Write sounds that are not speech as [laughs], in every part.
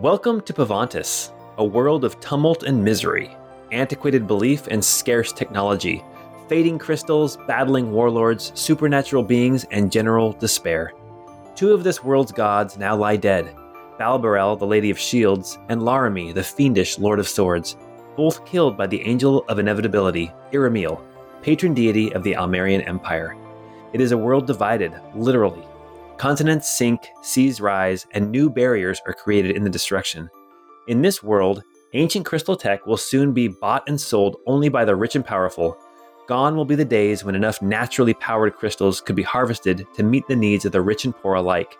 Welcome to Pavantis, a world of tumult and misery, antiquated belief and scarce technology, fading crystals, battling warlords, supernatural beings, and general despair. Two of this world's gods now lie dead Balbarel, the Lady of Shields, and Laramie, the fiendish Lord of Swords, both killed by the Angel of Inevitability, Iramil, patron deity of the Almerian Empire. It is a world divided, literally. Continents sink, seas rise, and new barriers are created in the destruction. In this world, ancient crystal tech will soon be bought and sold only by the rich and powerful. Gone will be the days when enough naturally powered crystals could be harvested to meet the needs of the rich and poor alike.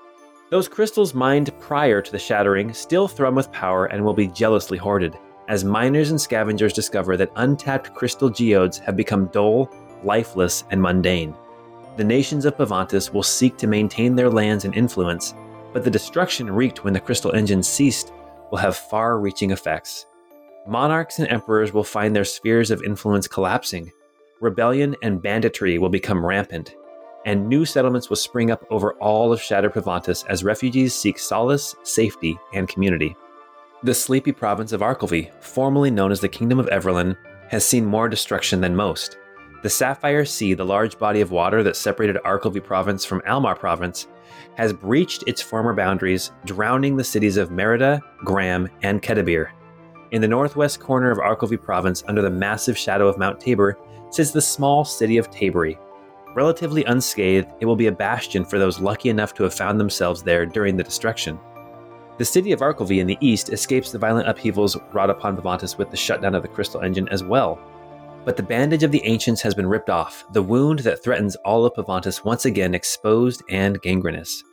Those crystals mined prior to the shattering still thrum with power and will be jealously hoarded, as miners and scavengers discover that untapped crystal geodes have become dull, lifeless, and mundane. The nations of Pavantis will seek to maintain their lands and influence, but the destruction wreaked when the crystal engine ceased will have far reaching effects. Monarchs and emperors will find their spheres of influence collapsing. Rebellion and banditry will become rampant, and new settlements will spring up over all of Shattered Pavantis as refugees seek solace, safety, and community. The sleepy province of Arkelvy, formerly known as the Kingdom of Everlyn, has seen more destruction than most. The Sapphire Sea, the large body of water that separated Arkelvy province from Almar province, has breached its former boundaries, drowning the cities of Merida, Graham, and Kedabir. In the northwest corner of Arkelvy province, under the massive shadow of Mount Tabor, sits the small city of Tabory. Relatively unscathed, it will be a bastion for those lucky enough to have found themselves there during the destruction. The city of Arkelvy in the east escapes the violent upheavals wrought upon Pavantis with the shutdown of the crystal engine as well, but the bandage of the ancients has been ripped off, the wound that threatens all of Pavantis once again exposed and gangrenous.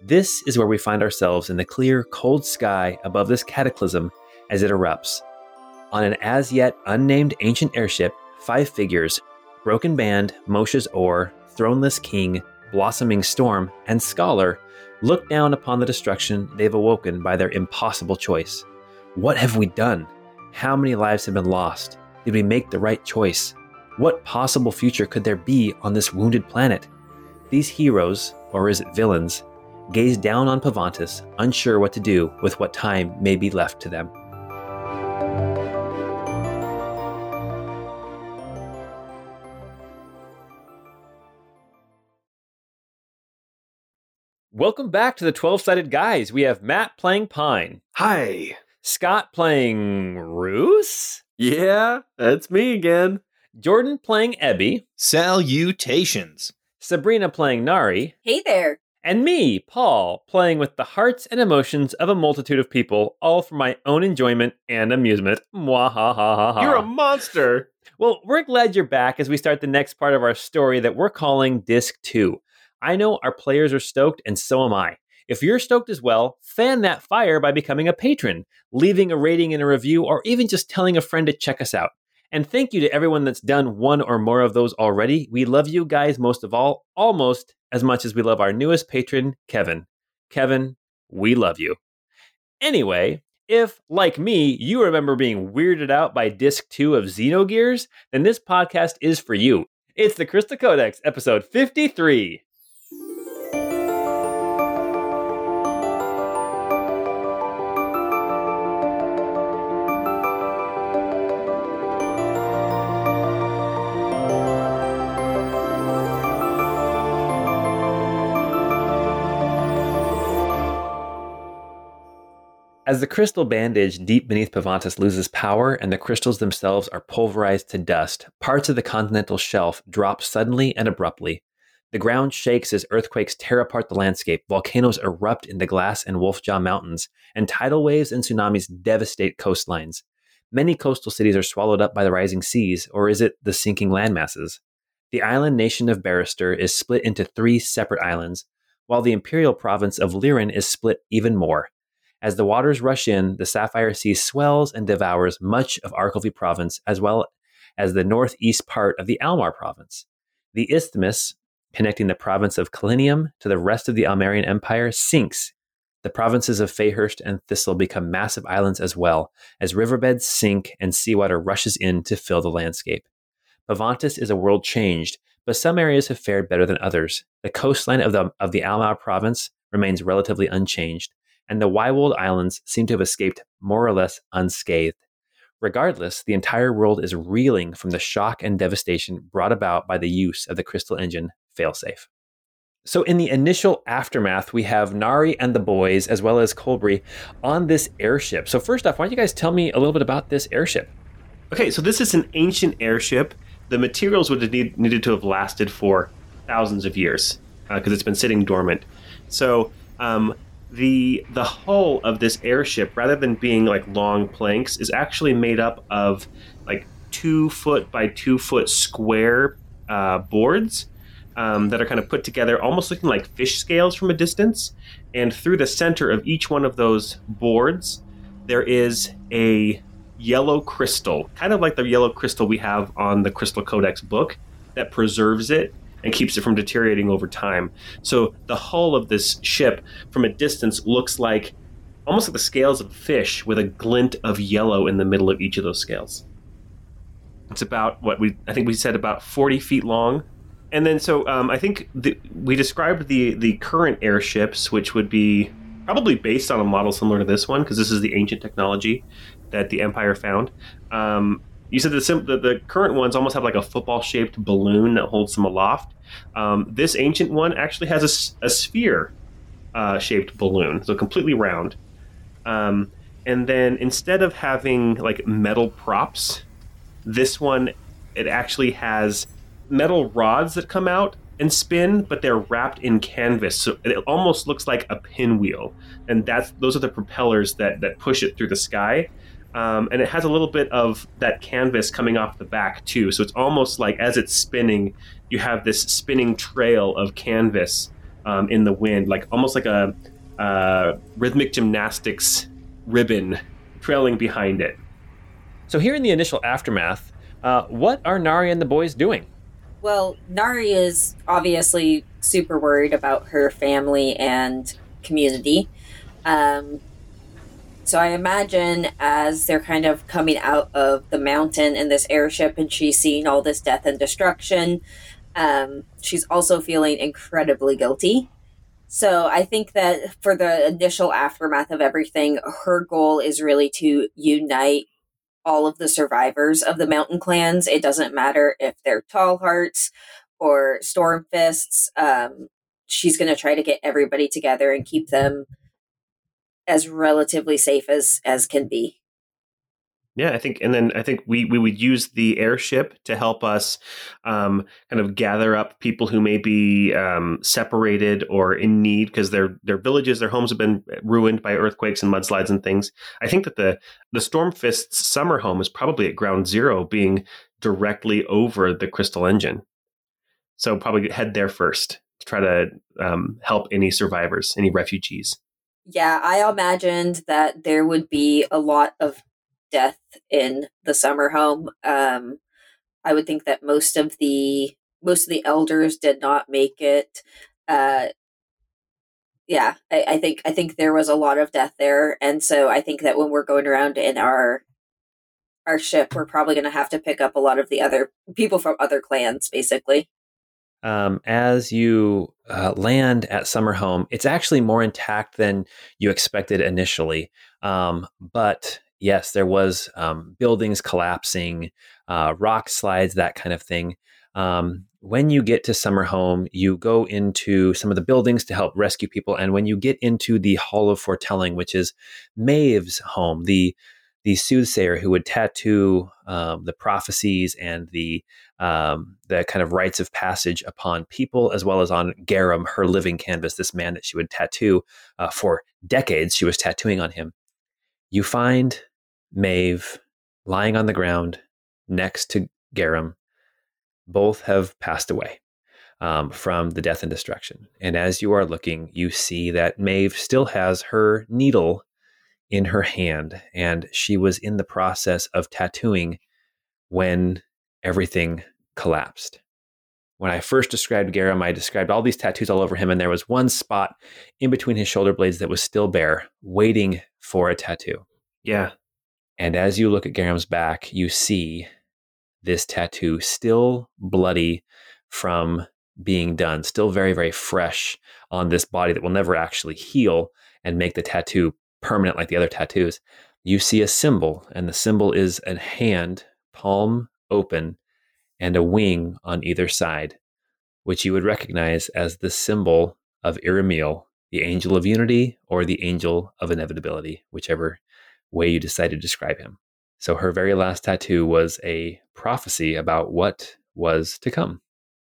This is where we find ourselves in the clear, cold sky above this cataclysm as it erupts. On an as yet unnamed ancient airship, five figures Broken Band, Moshe's Oar, Throneless King, Blossoming Storm, and Scholar look down upon the destruction they've awoken by their impossible choice. What have we done? How many lives have been lost? Did we make the right choice? What possible future could there be on this wounded planet? These heroes, or is it villains, gaze down on Pavantis, unsure what to do with what time may be left to them. Welcome back to the 12 sided guys. We have Matt playing Pine, Hi. Scott playing Roos, Yeah, that's me again. Jordan playing Ebby, Salutations. Sabrina playing Nari, Hey there. and me, Paul, playing with the hearts and emotions of a multitude of people, all for my own enjoyment and amusement. Mwahahaha. You're a monster. Well, we're glad you're back as we start the next part of our story that we're calling Disc 2. I know our players are stoked, and so am I. If you're stoked as well, fan that fire by becoming a patron, leaving a rating and a review, or even just telling a friend to check us out. And thank you to everyone that's done one or more of those already. We love you guys most of all, almost as much as we love our newest patron, Kevin. Kevin, we love you. Anyway, if, like me, you remember being weirded out by disc two of Xenogears, then this podcast is for you. It's the Crystal Codex, episode 53. As the crystal bandage deep beneath Pavantis loses power and the crystals themselves are pulverized to dust, parts of the continental shelf drop suddenly and abruptly. The ground shakes as earthquakes tear apart the landscape, volcanoes erupt in the Glass and Wolfjaw Mountains, and tidal waves and tsunamis devastate coastlines. Many coastal cities are swallowed up by the rising seas, or is it the sinking landmasses? The island nation of Barrister is split into three separate islands, while the imperial province of Lirin is split even more. As the waters rush in, the Sapphire Sea swells and devours much of Arkelvy province as well as the northeast part of the Almar province. The isthmus, connecting the province of Kalinium to the rest of the Almerian Empire, sinks. The provinces of Fayhurst and Thistle become massive islands as well, as riverbeds sink and seawater rushes in to fill the landscape. Pavantis is a world changed, but some areas have fared better than others. The coastline of the, of the Almar province remains relatively unchanged, and the Wyewold Islands seem to have escaped more or less unscathed. Regardless, the entire world is reeling from the shock and devastation brought about by the use of the Crystal Engine failsafe. So, in the initial aftermath, we have Nari and the boys, as well as Colbury, on this airship. So, first off, why don't you guys tell me a little bit about this airship? Okay, so this is an ancient airship. The materials would have need, needed to have lasted for thousands of years because uh, it's been sitting dormant. So, um, the the hull of this airship, rather than being like long planks, is actually made up of like two foot by two foot square uh, boards um, that are kind of put together, almost looking like fish scales from a distance. And through the center of each one of those boards, there is a yellow crystal, kind of like the yellow crystal we have on the Crystal Codex book, that preserves it and keeps it from deteriorating over time. So the hull of this ship from a distance looks like almost like the scales of a fish with a glint of yellow in the middle of each of those scales. It's about what we I think we said about 40 feet long and then so um, I think the, we described the the current airships, which would be probably based on a model similar to this one, because this is the ancient technology that the Empire found. Um, you said the, the, the current ones almost have like a football shaped balloon that holds them aloft. Um, this ancient one actually has a, a sphere uh, shaped balloon, so completely round. Um, and then instead of having like metal props, this one it actually has metal rods that come out and spin, but they're wrapped in canvas, so it almost looks like a pinwheel. And that's those are the propellers that that push it through the sky. Um, and it has a little bit of that canvas coming off the back too. So it's almost like as it's spinning, you have this spinning trail of canvas um, in the wind, like almost like a uh, rhythmic gymnastics ribbon trailing behind it. So here in the initial aftermath, uh, what are Nari and the boys doing? Well, Nari is obviously super worried about her family and community. Um, so I imagine as they're kind of coming out of the mountain in this airship and she's seeing all this death and destruction, um, she's also feeling incredibly guilty. So I think that for the initial aftermath of everything, her goal is really to unite all of the survivors of the mountain clans. It doesn't matter if they're tall hearts or storm fists. Um, she's going to try to get everybody together and keep them as relatively safe as as can be. Yeah, I think, and then I think we we would use the airship to help us um, kind of gather up people who may be um, separated or in need because their their villages, their homes have been ruined by earthquakes and mudslides and things. I think that the the Stormfist's summer home is probably at ground zero, being directly over the Crystal Engine. So probably head there first to try to um, help any survivors, any refugees. Yeah, I imagined that there would be a lot of death in the summer home. Um, I would think that most of the most of the elders did not make it. Uh, yeah, I, I think I think there was a lot of death there, and so I think that when we're going around in our our ship, we're probably going to have to pick up a lot of the other people from other clans, basically. Um, as you uh, land at Summerhome, it's actually more intact than you expected initially. Um, but yes, there was um, buildings collapsing, uh, rock slides, that kind of thing. Um, when you get to Summerhome, you go into some of the buildings to help rescue people, and when you get into the Hall of Foretelling, which is Maeve's home, the the soothsayer who would tattoo um, the prophecies and the um, the kind of rites of passage upon people, as well as on Garum, her living canvas, this man that she would tattoo uh, for decades. She was tattooing on him. You find Maeve lying on the ground next to Garum. Both have passed away um, from the death and destruction. And as you are looking, you see that Maeve still has her needle in her hand, and she was in the process of tattooing when everything collapsed. When I first described Garum, I described all these tattoos all over him, and there was one spot in between his shoulder blades that was still bare, waiting for a tattoo. Yeah, and as you look at Garum's back, you see this tattoo still bloody from being done, still very, very fresh on this body that will never actually heal and make the tattoo permanent like the other tattoos. You see a symbol, and the symbol is a hand, palm open, and a wing on either side, which you would recognize as the symbol of Iramil, the angel of unity or the angel of inevitability, whichever way you decide to describe him. So her very last tattoo was a prophecy about what was to come.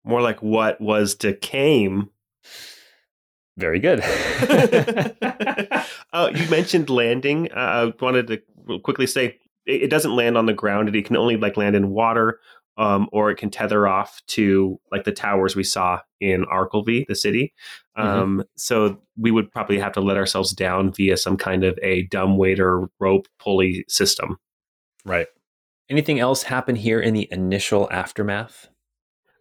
More like what was to came. Very good. uh, [laughs] you mentioned landing. Uh, I wanted to quickly say it, it, doesn't land on the ground. It can only like land in water, um, or it can tether off to like the towers we saw in Arkelvy, the city. Mm-hmm. Um, so we would probably have to let ourselves down via some kind of a dumb waiter rope pulley system. Right. Anything else happen here in the initial aftermath?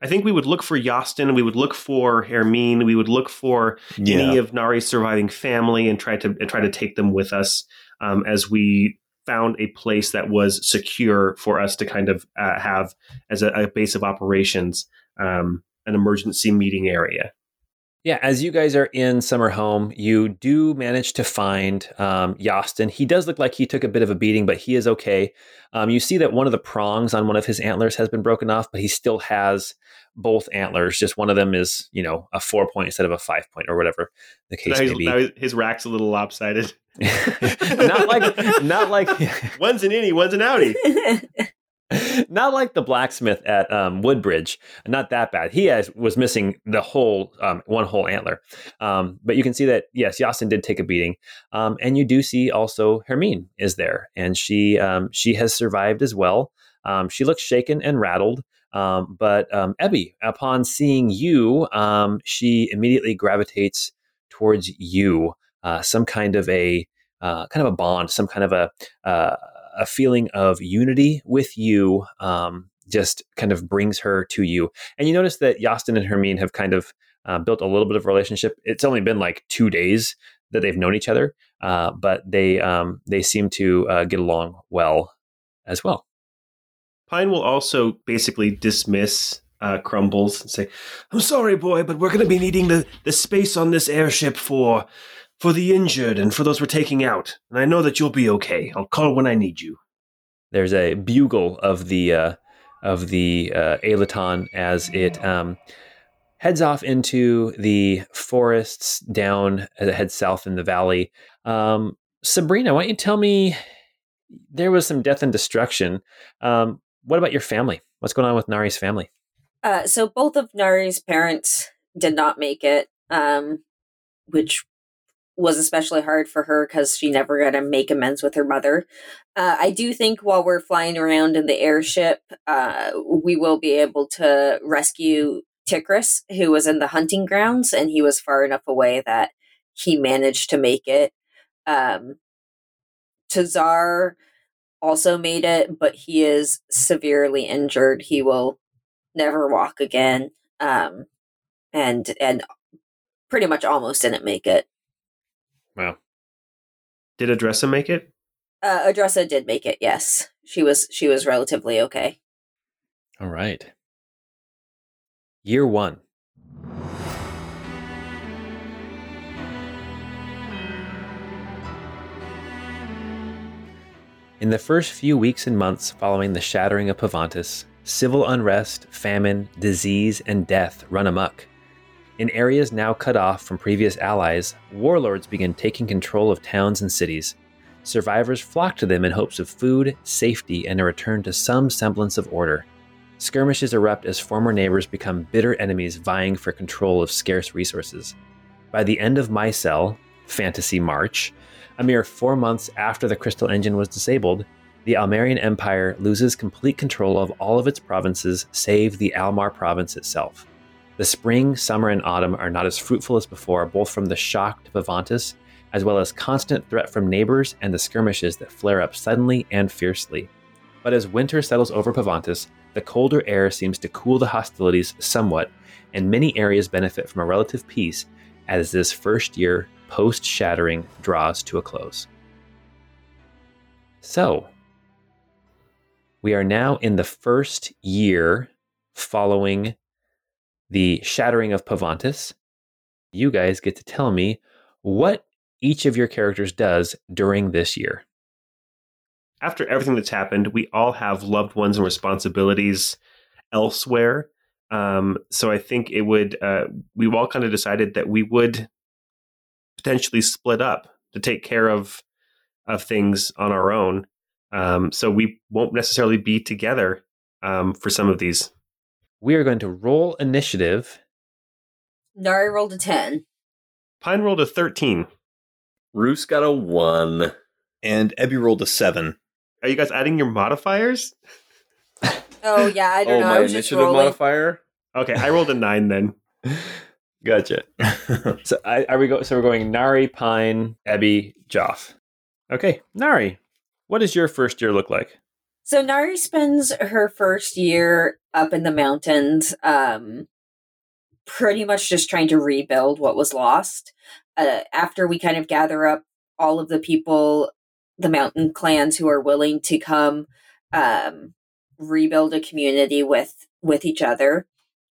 I think we would look for Yostin, we would look for Hermine, we would look for yeah. any of Nari's surviving family and try to and try to take them with us um, as we found a place that was secure for us to kind of uh, have as a, a, base of operations, um, an emergency meeting area. Yeah, as you guys are in summer home, you do manage to find um, Yastin. He does look like he took a bit of a beating, but he is okay. Um, you see that one of the prongs on one of his antlers has been broken off, but he still has both antlers. Just one of them is, you know, a four point instead of a five point or whatever the case may be. His rack's a little lopsided. [laughs] not like, not like [laughs] one's an innie, one's an outie. [laughs] not like the blacksmith at um, Woodbridge. Not that bad. He has, was missing the whole um, one whole antler. Um, but you can see that yes, Yasin did take a beating, um, and you do see also Hermine is there, and she um, she has survived as well. Um, she looks shaken and rattled. But Ebby, upon seeing you, she immediately gravitates towards you. Uh, some kind of a uh, kind of a bond, some kind of a uh, a feeling of unity with you um, just kind of brings her to you. And you notice that Yastin and Hermine have kind of uh, built a little bit of relationship. It's only been like two days that they've known each other, uh, but they um, they seem to uh, get along well as well. Pine will also basically dismiss uh, Crumbles and say, "I'm sorry, boy, but we're going to be needing the the space on this airship for for the injured and for those we're taking out. And I know that you'll be okay. I'll call when I need you. There's a bugle of the uh, of the uh, Alaton as it um, heads off into the forests down as it heads south in the valley. Um, Sabrina, why don't you tell me? There was some death and destruction. Um, what about your family? What's going on with Nari's family? Uh, so both of Nari's parents did not make it, um, which was especially hard for her because she never got to make amends with her mother. Uh, I do think while we're flying around in the airship, uh, we will be able to rescue Tikris, who was in the hunting grounds, and he was far enough away that he managed to make it. Um, Tazar also made it, but he is severely injured. He will never walk again. Um, and and pretty much almost didn't make it. Wow. Did Adressa make it? Uh, Adressa did make it. Yes, she was. She was relatively okay. All right. Year one. In the first few weeks and months following the shattering of Pavantis, civil unrest, famine, disease, and death run amok. In areas now cut off from previous allies, warlords begin taking control of towns and cities. Survivors flock to them in hopes of food, safety, and a return to some semblance of order. Skirmishes erupt as former neighbors become bitter enemies vying for control of scarce resources. By the end of Mycel, Fantasy March, a mere four months after the Crystal Engine was disabled, the Almerian Empire loses complete control of all of its provinces save the Almar province itself. The spring, summer, and autumn are not as fruitful as before, both from the shock to Pavantis, as well as constant threat from neighbors and the skirmishes that flare up suddenly and fiercely. But as winter settles over Pavantis, the colder air seems to cool the hostilities somewhat, and many areas benefit from a relative peace as this first year post shattering draws to a close. So, we are now in the first year following the shattering of Pavantis, you guys get to tell me what each of your characters does during this year. After everything that's happened, we all have loved ones and responsibilities elsewhere. Um, so I think it would. Uh, we've all kind of decided that we would potentially split up to take care of of things on our own. Um, so we won't necessarily be together um, for some of these. We are going to roll initiative. Nari rolled a 10. Pine rolled a 13. Roos got a one. And Ebby rolled a seven. Are you guys adding your modifiers? Oh, yeah, I don't [laughs] oh, know. my I was just initiative rolling. modifier. Okay, I rolled a nine then. [laughs] Gotcha. [laughs] So I, are we go? So we're going Nari, Pine, Ebby, Joff. Okay, Nari, what does your first year look like? So Nari spends her first year up in the mountains, um, pretty much just trying to rebuild what was lost. Uh, after we kind of gather up all of the people, the mountain clans who are willing to come um, rebuild a community with with each other,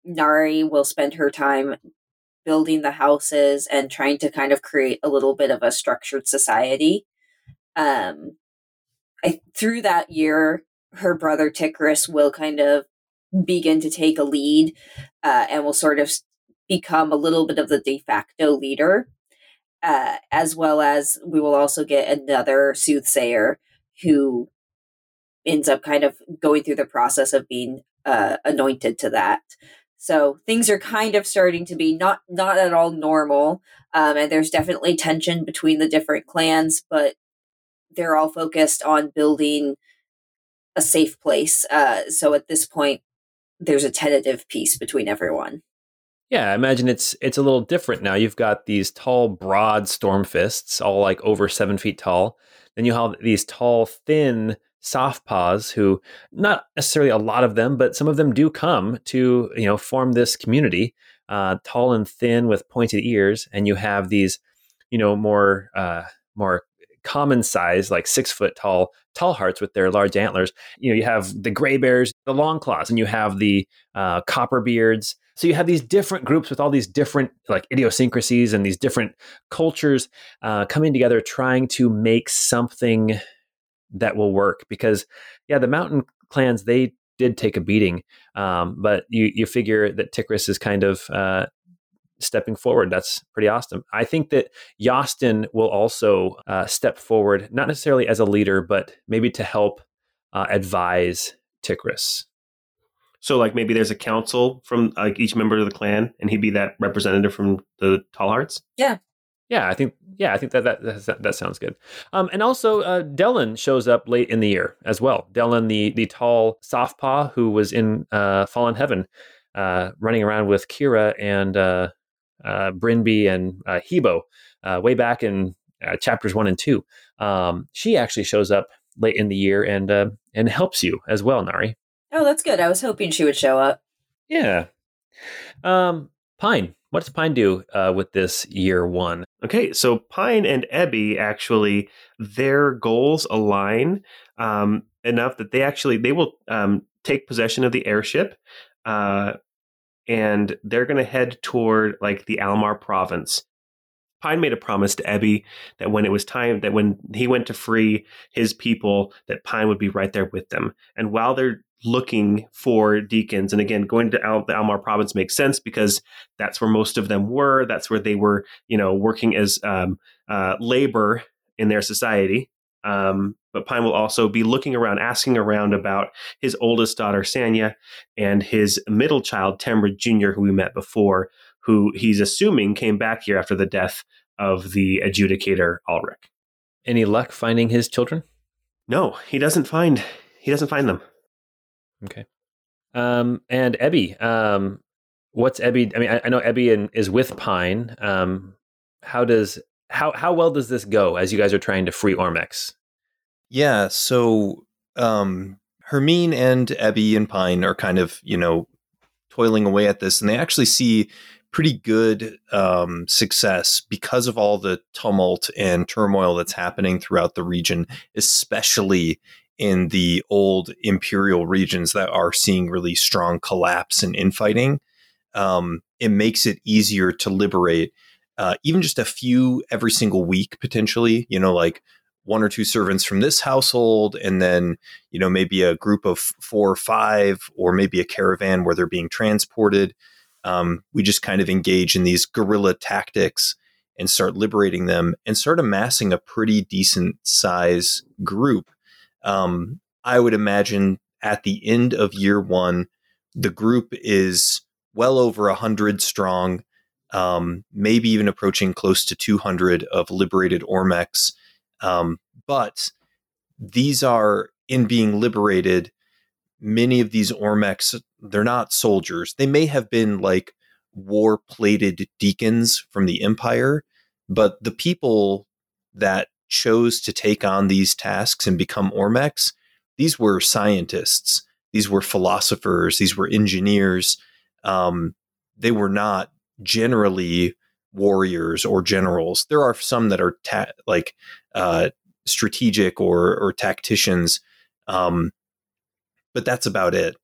Nari will spend her time building the houses and trying to kind of create a little bit of a structured society. Um, I, through that year, her brother Ticris will kind of begin to take a lead uh, and will sort of become a little bit of the de facto leader, uh, as well as we will also get another soothsayer who ends up kind of going through the process of being uh, anointed to that. So things are kind of starting to be not not at all normal, um, and there's definitely tension between the different clans, but they're all focused on building a safe place. Uh, so at this point, there's a tentative peace between everyone. Yeah, I imagine it's it's a little different now. You've got these tall, broad storm fists, all like over seven feet tall. Then you have these tall, thin soft paws who not necessarily a lot of them, but some of them do come to, you know, form this community, uh, tall and thin with pointed ears. And you have these, you know, more uh, more common size, like six foot tall, tall hearts with their large antlers. You know, you have the gray bears, the long claws, and you have the uh, copper beards. So you have these different groups with all these different like idiosyncrasies and these different cultures uh, coming together, trying to make something that will work. Because yeah, the mountain clans they did take a beating, um, but you you figure that Ticris is kind of uh, stepping forward. That's pretty awesome. I think that Yostin will also uh, step forward, not necessarily as a leader, but maybe to help uh, advise Ticris. So, like, maybe there's a council from like each member of the clan, and he'd be that representative from the Tall Hearts. Yeah, I think yeah, I think that that that, that sounds good. Um, and also, uh, Dellen shows up late in the year as well. Dellen, the the tall soft paw who was in uh, Fallen Heaven, uh, running around with Kira and uh, uh, Brinby and uh, Hebo uh, way back in uh, chapters one and two. Um, she actually shows up late in the year and uh, and helps you as well, Nari. Oh, that's good. I was hoping she would show up. Yeah. Um, Pine, what does Pine do uh, with this year one? Okay, so Pine and Ebby actually their goals align um, enough that they actually they will um, take possession of the airship, uh, and they're going to head toward like the Almar province. Pine made a promise to Ebby that when it was time that when he went to free his people, that Pine would be right there with them. And while they're looking for deacons, and again, going to Al- the Almar province makes sense because that's where most of them were. That's where they were, you know, working as um, uh, labor in their society. Um, but Pine will also be looking around, asking around about his oldest daughter, Sanya, and his middle child, Tamra Jr., who we met before, who he's assuming came back here after the death of the adjudicator, Ulrich. Any luck finding his children? No, he doesn't find he doesn't find them. Okay. Um, and Ebby, um, what's Ebby? I mean, I, I know Ebby and, is with Pine. Um, how does how how well does this go as you guys are trying to free Ormex? Yeah, so um Hermine and Ebby and Pine are kind of, you know, toiling away at this, and they actually see pretty good um, success because of all the tumult and turmoil that's happening throughout the region, especially in the old imperial regions that are seeing really strong collapse and infighting. um, it makes it easier to liberate uh, even just a few every single week potentially. You know, like one or two servants from this household, and then you know maybe a group of four or five, or maybe a caravan where they're being transported. Um, we just kind of engage in these guerrilla tactics and start liberating them and start amassing a pretty decent size group. Um, I would imagine at the end of year one, the group is well over a hundred strong, um, maybe even approaching close to 200 of liberated Ormex. Um, but these are in being liberated. Many of these Ormex, they're not soldiers. They may have been like war plated deacons from the Empire, but the people that chose to take on these tasks and become Ormex, these were scientists, these were philosophers, these were engineers. Um, they were not generally warriors or generals. There are some that are ta- like uh, strategic or or tacticians, um, but that's about it.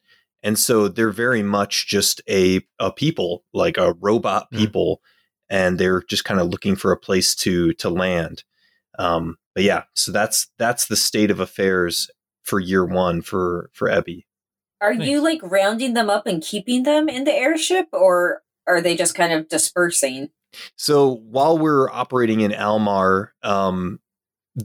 And so they're very much just a a people, like a robot Mm. people, and they're just kind of looking for a place to to land. Um, but yeah, so that's that's the state of affairs for year one for for Ebby. Are Nice. you like rounding them up and keeping them in the airship, or are they just kind of dispersing? So while we're operating in Almar, um,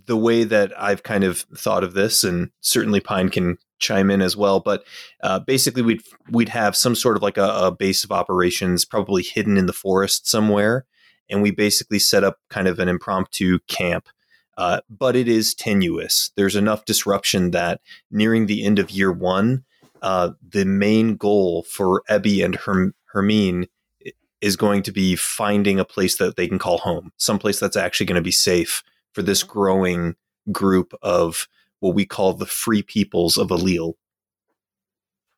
the way that I've kind of thought of this, and certainly Pine can chime in as well, but uh, basically we'd we'd have some sort of like a, a base of operations, probably hidden in the forest somewhere, and we basically set up kind of an impromptu camp. Uh, but it is tenuous. There's enough disruption that nearing the end of year one, uh, the main goal for Ebby and Herm- Hermine is going to be finding a place that they can call home, someplace that's actually going to be safe for this growing group of what we call the free peoples of Allele.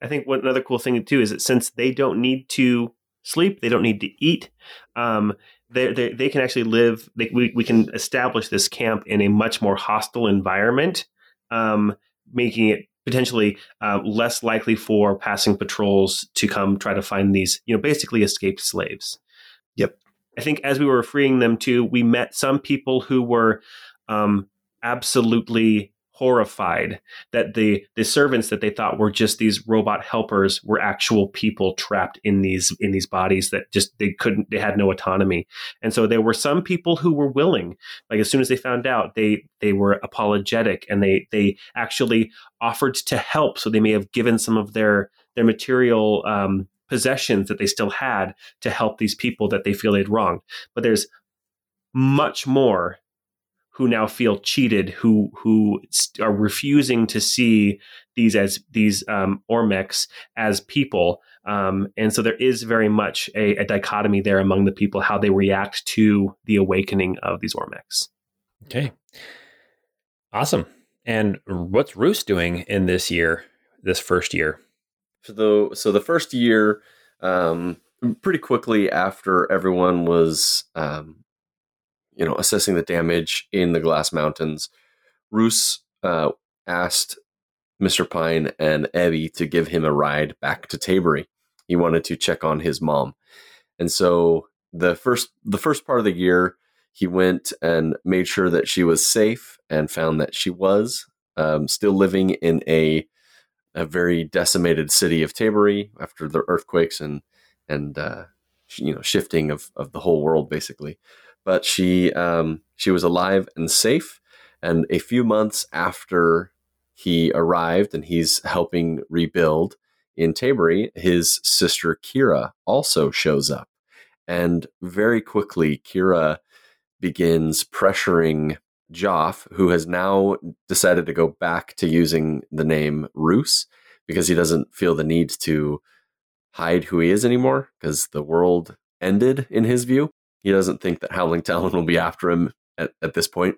I think one another cool thing too is that since they don't need to sleep, they don't need to eat. Um, they, they they can actually live. They, we we can establish this camp in a much more hostile environment, um, making it potentially uh, less likely for passing patrols to come try to find these you know basically escaped slaves. Yep. I think as we were freeing them too, we met some people who were um, absolutely horrified that the the servants that they thought were just these robot helpers were actual people trapped in these in these bodies that just they couldn't they had no autonomy. And so there were some people who were willing like as soon as they found out they they were apologetic and they they actually offered to help. So they may have given some of their their material um, possessions that they still had to help these people that they feel they'd wronged. But there's much more who now feel cheated, who who are refusing to see these as these um, Ormex as people, um, and so there is very much a, a dichotomy there among the people how they react to the awakening of these Ormex. Okay. Awesome. And what's Roos doing in this year, this first year? So the so the first year, um, pretty quickly after everyone was, um, you know, assessing the damage in the Glass Mountains, Roos uh, asked Mister Pine and Ebby to give him a ride back to Tabery. He wanted to check on his mom, and so the first the first part of the year, he went and made sure that she was safe and found that she was um, still living in a a very decimated city of Tabery after the earthquakes and and uh, you know shifting of, of the whole world basically. But she um, she was alive and safe. And a few months after he arrived and he's helping rebuild in Tabery, his sister Kira also shows up. And very quickly, Kira begins pressuring Joff, who has now decided to go back to using the name Roos because he doesn't feel the need to hide who he is anymore because the world ended in his view. He doesn't think that Howling Talon will be after him at, at this point.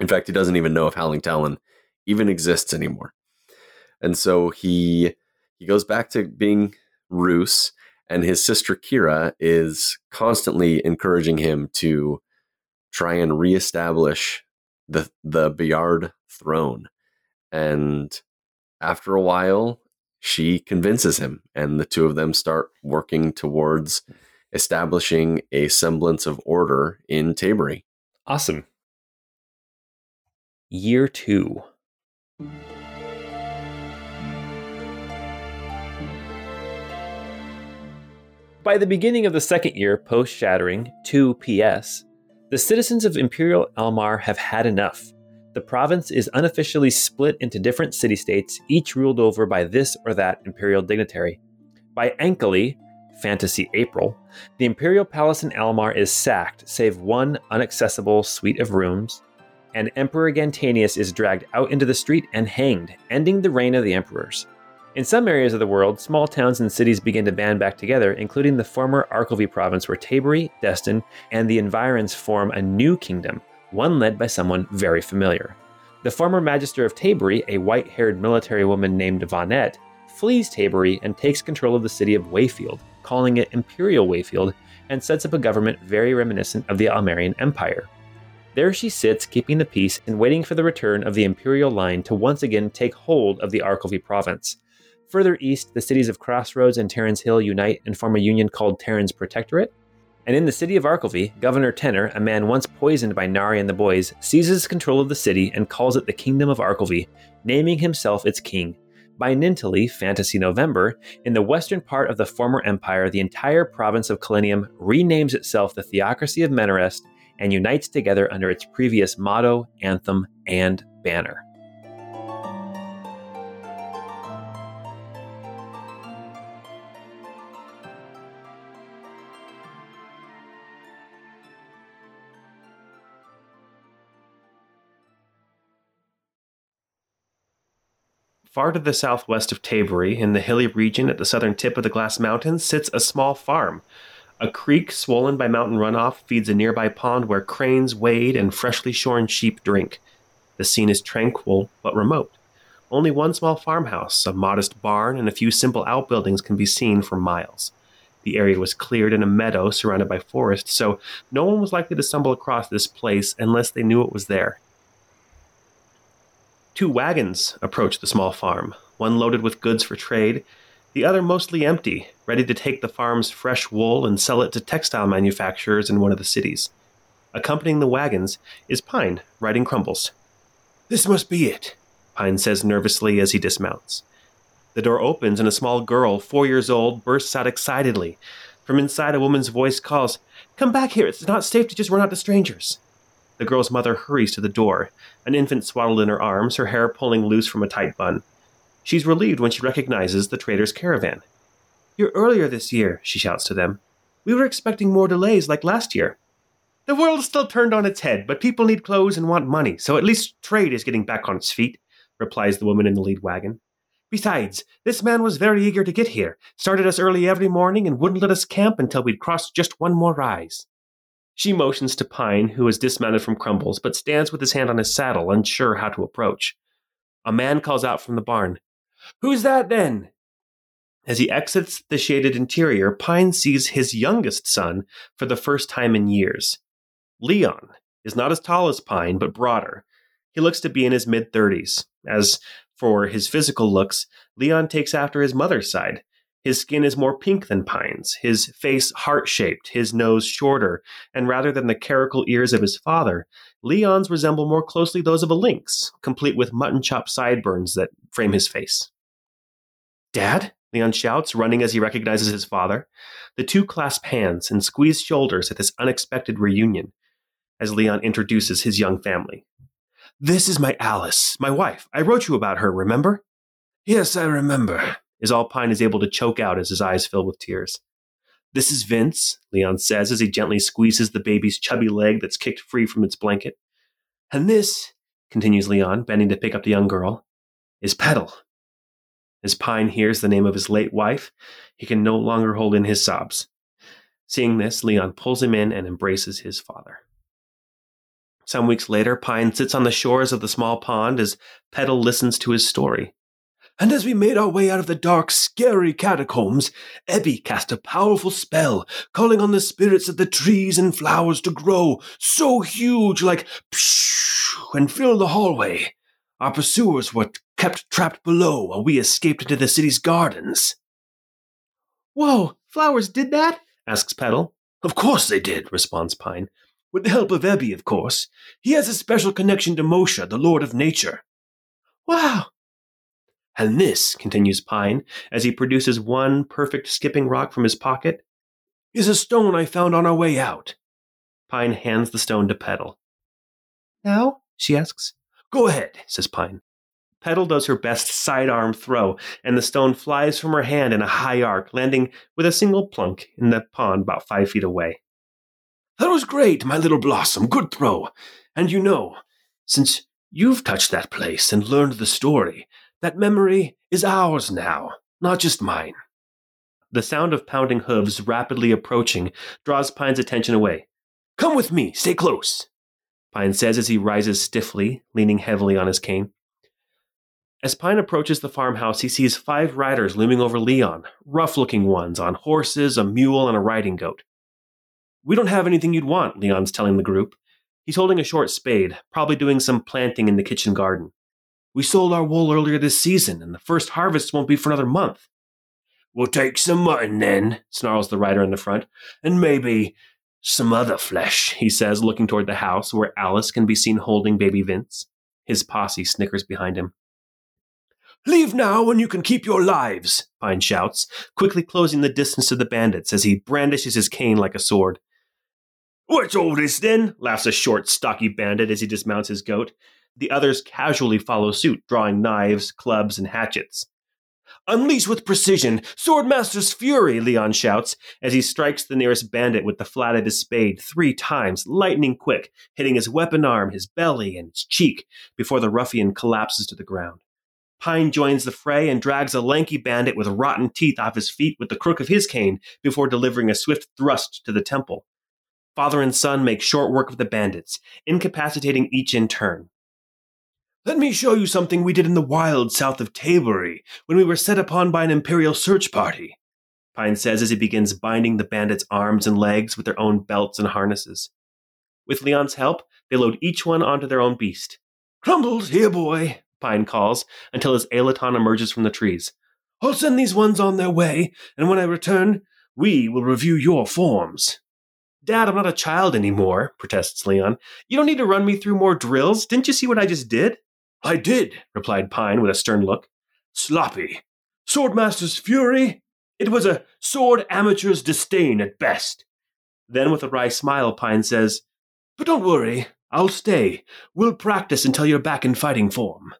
In fact, he doesn't even know if Howling Talon even exists anymore. And so he he goes back to being Roos, and his sister Kira is constantly encouraging him to try and reestablish the the Bayard throne. And after a while, she convinces him, and the two of them start working towards establishing a semblance of order in Tabery. Awesome. Year two. By the beginning of the second year post shattering, 2 PS, the citizens of Imperial Elmar have had enough. The province is unofficially split into different city states, each ruled over by this or that imperial dignitary. By Ankali, Fantasy April, the Imperial Palace in Almar is sacked, save one unaccessible suite of rooms, and Emperor Gantanius is dragged out into the street and hanged, ending the reign of the emperors. In some areas of the world, small towns and cities begin to band back together, including the former Arkelvy province, where Tabery, Destin, and the environs form a new kingdom, one led by someone very familiar. The former Magister of Tabery, a white haired military woman named Vonette, flees Tabery and takes control of the city of Wayfield, calling it Imperial Wayfield, and sets up a government very reminiscent of the Almerian Empire. There she sits, keeping the peace and waiting for the return of the Imperial line to once again take hold of the Arkelvy province. Further east, the cities of Crossroads and Terran's Hill unite and form a union called Terran's Protectorate. And in the city of Arkelvy, Governor Tenor, a man once poisoned by Nari and the boys, seizes control of the city and calls it the Kingdom of Arkelvy, naming himself its king. By Nintali, Fantasy November, in the western part of the former empire, the entire province of Kalinium renames itself the Theocracy of Menarest and unites together under its previous motto, anthem, and banner. Far to the southwest of Tabery, in the hilly region at the southern tip of the Glass Mountains, sits a small farm. A creek swollen by mountain runoff feeds a nearby pond where cranes wade and freshly shorn sheep drink. The scene is tranquil but remote. Only one small farmhouse, a modest barn, and a few simple outbuildings can be seen for miles. The area was cleared in a meadow surrounded by forest, so no one was likely to stumble across this place unless they knew it was there. Two wagons approached the small farm, one loaded with goods for trade, the other mostly empty, ready to take the farm's fresh wool and sell it to textile manufacturers in one of the cities. Accompanying the wagons is Pine, riding Crumbles. This must be it, Pine says nervously as he dismounts. The door opens and a small girl, four years old, bursts out excitedly. From inside, a woman's voice calls, Come back here, it's not safe to just run out to strangers. The girl's mother hurries to the door, an infant swaddled in her arms, her hair pulling loose from a tight bun. She's relieved when she recognizes the trader's caravan. You're earlier this year, she shouts to them. We were expecting more delays like last year. The world's still turned on its head, but people need clothes and want money, so at least trade is getting back on its feet, replies the woman in the lead wagon. Besides, this man was very eager to get here, started us early every morning, and wouldn't let us camp until we'd crossed just one more rise. She motions to Pine, who has dismounted from Crumbles, but stands with his hand on his saddle, unsure how to approach. A man calls out from the barn, Who's that then? As he exits the shaded interior, Pine sees his youngest son for the first time in years. Leon is not as tall as Pine, but broader. He looks to be in his mid 30s. As for his physical looks, Leon takes after his mother's side. His skin is more pink than Pine's, his face heart shaped, his nose shorter, and rather than the caracal ears of his father, Leon's resemble more closely those of a lynx, complete with mutton chop sideburns that frame his face. Dad? Leon shouts, running as he recognizes his father. The two clasp hands and squeeze shoulders at this unexpected reunion as Leon introduces his young family. This is my Alice, my wife. I wrote you about her, remember? Yes, I remember, is all Pine is able to choke out as his eyes fill with tears. This is Vince, Leon says as he gently squeezes the baby's chubby leg that's kicked free from its blanket. And this, continues Leon, bending to pick up the young girl, is Petal. As Pine hears the name of his late wife, he can no longer hold in his sobs. Seeing this, Leon pulls him in and embraces his father. Some weeks later, Pine sits on the shores of the small pond as Petal listens to his story. And as we made our way out of the dark, scary catacombs, Ebby cast a powerful spell, calling on the spirits of the trees and flowers to grow so huge, like pshh, and fill the hallway. Our pursuers were kept trapped below while we escaped into the city's gardens. Whoa, flowers did that? asks Petal. Of course they did, responds Pine. With the help of Ebby, of course. He has a special connection to Mosha, the Lord of Nature. Wow. And this, continues Pine, as he produces one perfect skipping rock from his pocket, is a stone I found on our way out. Pine hands the stone to Petal. Now? she asks. Go ahead, says Pine. Petal does her best sidearm throw, and the stone flies from her hand in a high arc, landing with a single plunk in the pond about five feet away. That was great, my little blossom. Good throw. And you know, since you've touched that place and learned the story, that memory is ours now, not just mine. The sound of pounding hooves rapidly approaching draws Pine's attention away. Come with me, stay close, Pine says as he rises stiffly, leaning heavily on his cane. As Pine approaches the farmhouse, he sees five riders looming over Leon, rough looking ones on horses, a mule, and a riding goat. We don't have anything you'd want, Leon's telling the group. He's holding a short spade, probably doing some planting in the kitchen garden. We sold our wool earlier this season, and the first harvest won't be for another month. We'll take some mutton then, snarls the rider in the front, and maybe some other flesh, he says, looking toward the house where Alice can be seen holding baby Vince. His posse snickers behind him. Leave now and you can keep your lives, Pine shouts, quickly closing the distance to the bandits as he brandishes his cane like a sword. What's all this then? laughs a short, stocky bandit as he dismounts his goat. The others casually follow suit, drawing knives, clubs, and hatchets. Unleash with precision, Swordmaster's fury, Leon shouts as he strikes the nearest bandit with the flat of his spade three times, lightning quick, hitting his weapon arm, his belly, and his cheek before the ruffian collapses to the ground. Pine joins the fray and drags a lanky bandit with rotten teeth off his feet with the crook of his cane before delivering a swift thrust to the temple. Father and son make short work of the bandits, incapacitating each in turn. Let me show you something we did in the wild south of Tabery when we were set upon by an Imperial search party, Pine says as he begins binding the bandits' arms and legs with their own belts and harnesses. With Leon's help, they load each one onto their own beast. Crumbles, here, boy, Pine calls until his Aleton emerges from the trees. I'll send these ones on their way, and when I return, we will review your forms. Dad, I'm not a child anymore, protests Leon. You don't need to run me through more drills. Didn't you see what I just did? I did, replied Pine with a stern look. Sloppy. Swordmaster's fury? It was a sword amateur's disdain at best. Then, with a wry smile, Pine says, But don't worry, I'll stay. We'll practice until you're back in fighting form.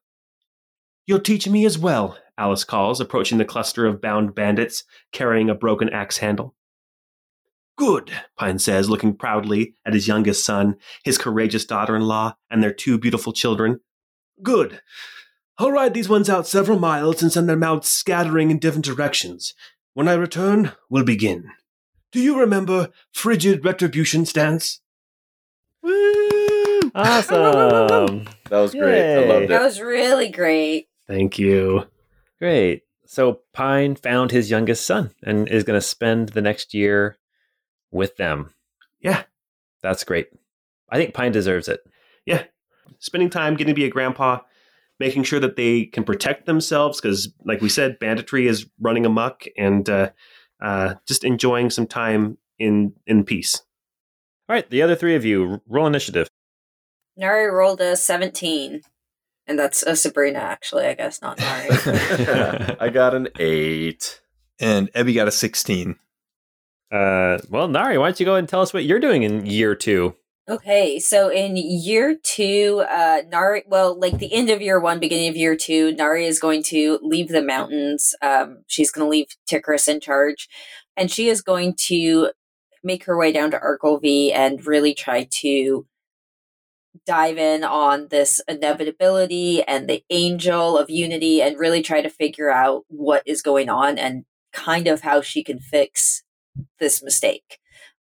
You'll teach me as well, Alice calls, approaching the cluster of bound bandits carrying a broken axe handle. Good, Pine says, looking proudly at his youngest son, his courageous daughter in law, and their two beautiful children. Good. I'll ride these ones out several miles and send them out scattering in different directions. When I return, we'll begin. Do you remember Frigid Retribution Stance? Woo! Awesome. [laughs] That was great. I Yay. loved That was really great. Thank you. Great. So Pine found his youngest son and is going to spend the next year with them. Yeah. That's great. I think Pine deserves it. Spending time getting to be a grandpa, making sure that they can protect themselves because, like we said, banditry is running amok, and uh, uh, just enjoying some time in in peace. All right, the other three of you, roll initiative. Nari rolled a 17. And that's a Sabrina, actually, I guess, not Nari. [laughs] [laughs] I got an eight. And Ebby got a 16. Uh, well, Nari, why don't you go ahead and tell us what you're doing in year two? Okay, so in year two, uh, Nari, well, like the end of year one, beginning of year two, Nari is going to leave the mountains. Um, she's going to leave Tikris in charge, and she is going to make her way down to Arkelvy and really try to dive in on this inevitability and the angel of unity and really try to figure out what is going on and kind of how she can fix this mistake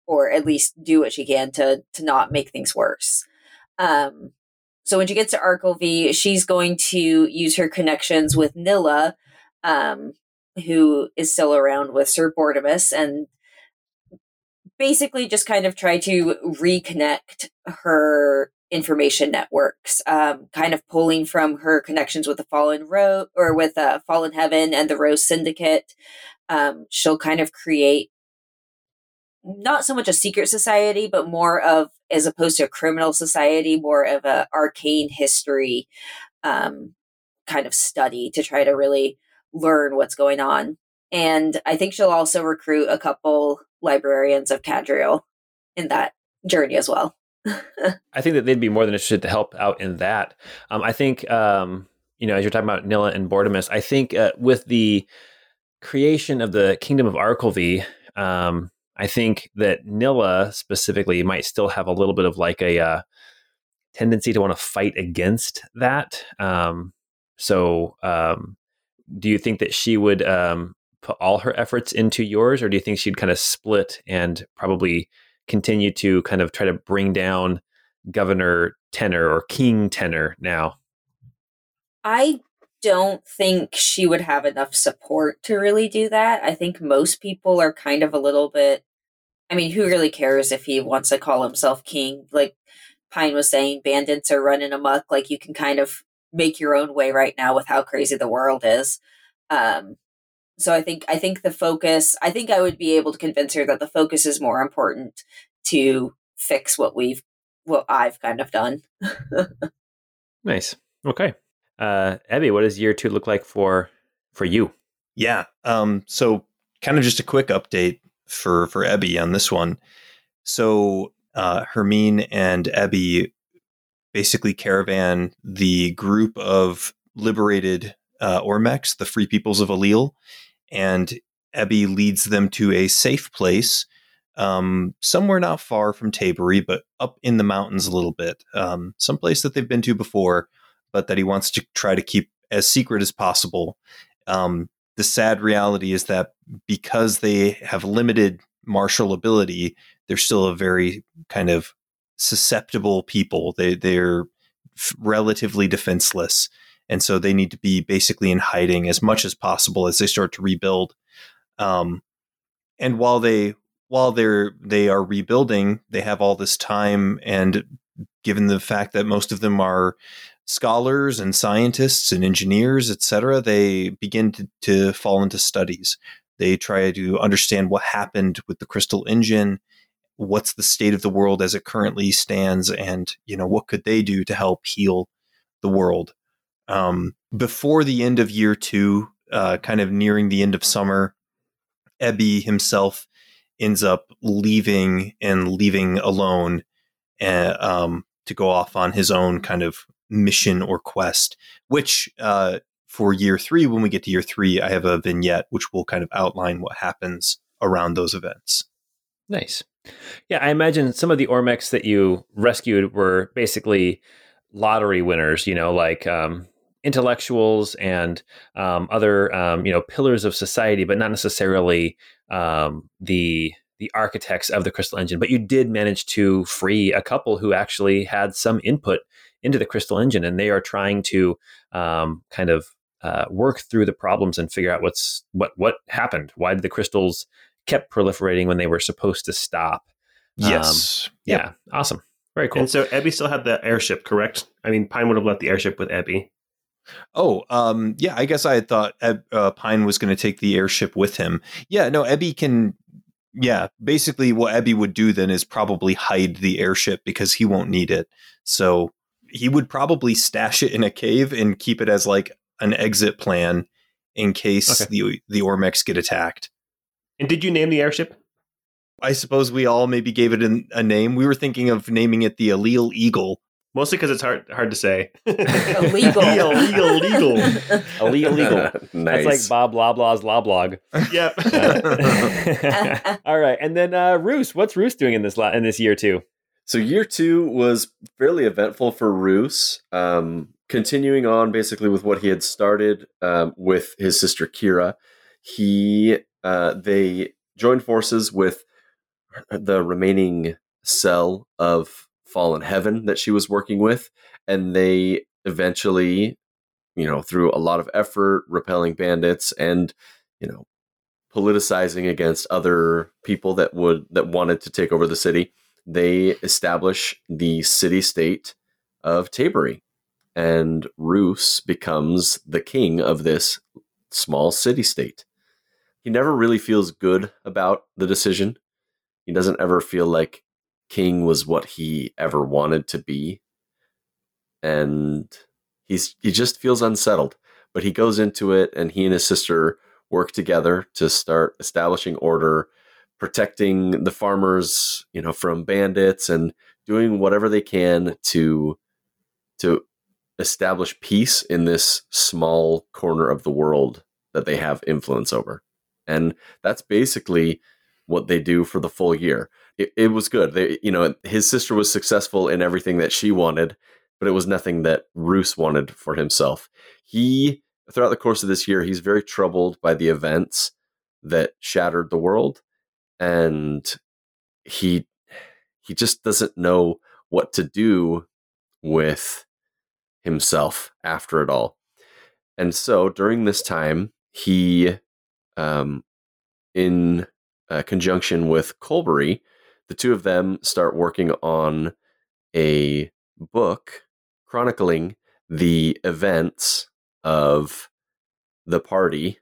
or at least do what she can to to not make things worse. Um, so when she gets to Arkelvy, she's going to use her connections with Nilla, um, who is still around with Sir Bortimus, and basically just kind of try to reconnect her information networks, um, kind of pulling from her connections with the Fallen Rose or with uh, Fallen Heaven and the Rose Syndicate. Um, she'll kind of create not so much a secret society, but more of, as opposed to a criminal society, more of a arcane history um, kind of study to try to really learn what's going on. And I think she'll also recruit a couple librarians of Cadriel in that journey as well. [laughs] I think that they'd be more than interested to help out in that. Um, I think, um, you know, as you're talking about Nilla and Bortimus, I think uh, with the creation of the Kingdom of Arkelvy, um, I think that Nilla specifically might still have a little bit of like a uh, tendency to want to fight against that. Um, so, um, do you think that she would um, put all her efforts into yours, or do you think she'd kind of split and probably continue to kind of try to bring down Governor Tenor or King Tenor now? I don't think she would have enough support to really do that. I think most people are kind of a little bit. I mean, who really cares if he wants to call himself king? Like Pine was saying, bandits are running amok. Like you can kind of make your own way right now with how crazy the world is. Um, so I think I think the focus. I think I would be able to convince her that the focus is more important to fix what we've what I've kind of done. [laughs] nice. Okay. Uh, Ebby, what does year two look like for for you? Yeah. Um, so kind of just a quick update for for Ebby on this one. So uh, Hermine and Ebby basically caravan the group of liberated uh, Ormex, the Free Peoples of Alil, and Ebby leads them to a safe place, um, somewhere not far from Tabery, but up in the mountains a little bit. Um, some place that they've been to before, but that he wants to try to keep as secret as possible. Um, the sad reality is that because they have limited martial ability, they're still a very kind of susceptible people. They they're relatively defenseless and so they need to be basically in hiding as much as possible as they start to rebuild. Um, and while they while they're they are rebuilding, they have all this time, and given the fact that most of them are scholars and scientists and engineers, etc., they begin to, to fall into studies. They try to understand what happened with the crystal engine, what's the state of the world as it currently stands, and you know what could they do to help heal the world. Um, before the end of year two, uh, kind of nearing the end of summer, Ebby himself ends up leaving and leaving alone uh, um, to go off on his own kind of mission or quest, which uh, for year three, when we get to year three, I have a vignette which will kind of outline what happens around those events. Nice. Yeah, I imagine some of the Ormex that you rescued were basically lottery winners, you know, like um, intellectuals and um, other um, you know pillars of society, but not necessarily um, the the architects of the crystal engine. But you did manage to free a couple who actually had some input into the crystal engine, and they are trying to um, kind of uh, work through the problems and figure out what's what what happened. Why did the crystals kept proliferating when they were supposed to stop? Yes. Um, yeah. Yep. Awesome. Very cool. And so Ebby still had the airship, correct? I mean, Pine would have left the airship with Ebby. Oh, um, yeah. I guess I had thought uh, Pine was going to take the airship with him. Yeah, no. Ebby can. Yeah, basically, what Ebby would do then is probably hide the airship because he won't need it. So he would probably stash it in a cave and keep it as like an exit plan in case okay. the the Ormex get attacked. And did you name the airship? I suppose we all maybe gave it an, a name. We were thinking of naming it the Alil Eagle Mostly because it's hard hard to say. [laughs] [laughs] Illegal. illegal, legal. Illegal, nice. That's like Bob Loblaw's Loblog. [laughs] Yep. All right, and then uh, Roos, what's Roos doing in this la- in this year too? So year two was fairly eventful for Roos. Um, continuing on basically with what he had started um, with his sister Kira, he uh, they joined forces with the remaining cell of fallen heaven that she was working with and they eventually you know through a lot of effort repelling bandits and you know politicizing against other people that would that wanted to take over the city they establish the city state of Tabery. And Roos becomes the king of this small city state. He never really feels good about the decision. He doesn't ever feel like king was what he ever wanted to be. And he's he just feels unsettled. But he goes into it and he and his sister work together to start establishing order, protecting the farmers, you know, from bandits and doing whatever they can to to establish peace in this small corner of the world that they have influence over. And that's basically what they do for the full year. It, it was good. They, you know, his sister was successful in everything that she wanted, but it was nothing that Roos wanted for himself. He, throughout the course of this year, he's very troubled by the events that shattered the world, and he he just doesn't know what to do with himself after it all. And so during this time, he, um, in uh, conjunction with Colbury, the two of them start working on a book chronicling the events of the party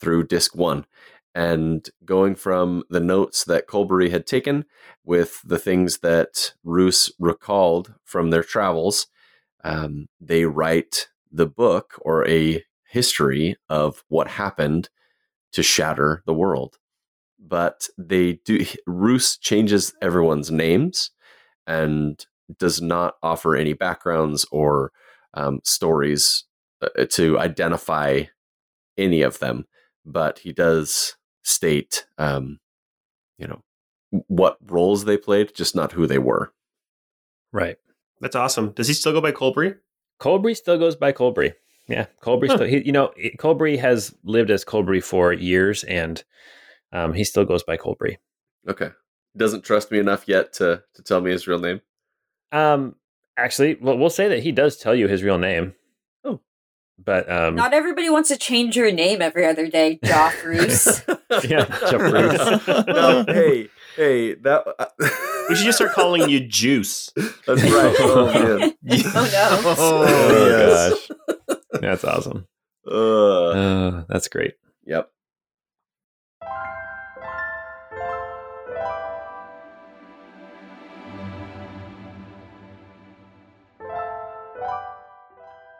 through disc one and going from the notes that Colbury had taken with the things that Roos recalled from their travels, um, they write the book or a history of what happened to shatter the world. But they do, Roos changes everyone's names and does not offer any backgrounds or um, stories uh, to identify any of them. But he does state, um, you know, what roles they played, just not who they were. Right. That's awesome. Does he still go by Colbury? Colbury still goes by Colbury. Yeah, Colbury. Huh. Still, he, you know, Colbury has lived as Colbury for years, and um, he still goes by Colbury. Okay, doesn't trust me enough yet to to tell me his real name. Um, actually, well, we'll say that he does tell you his real name. But um, not everybody wants to change your name every other day, Joff [laughs] Roos. [laughs] yeah, Joff Roos. [laughs] no, hey, hey, that. Uh, we should just start calling you Juice. That's right. Oh man. oh no. Oh, oh gosh. That's awesome. Uh, uh, that's great. Yep.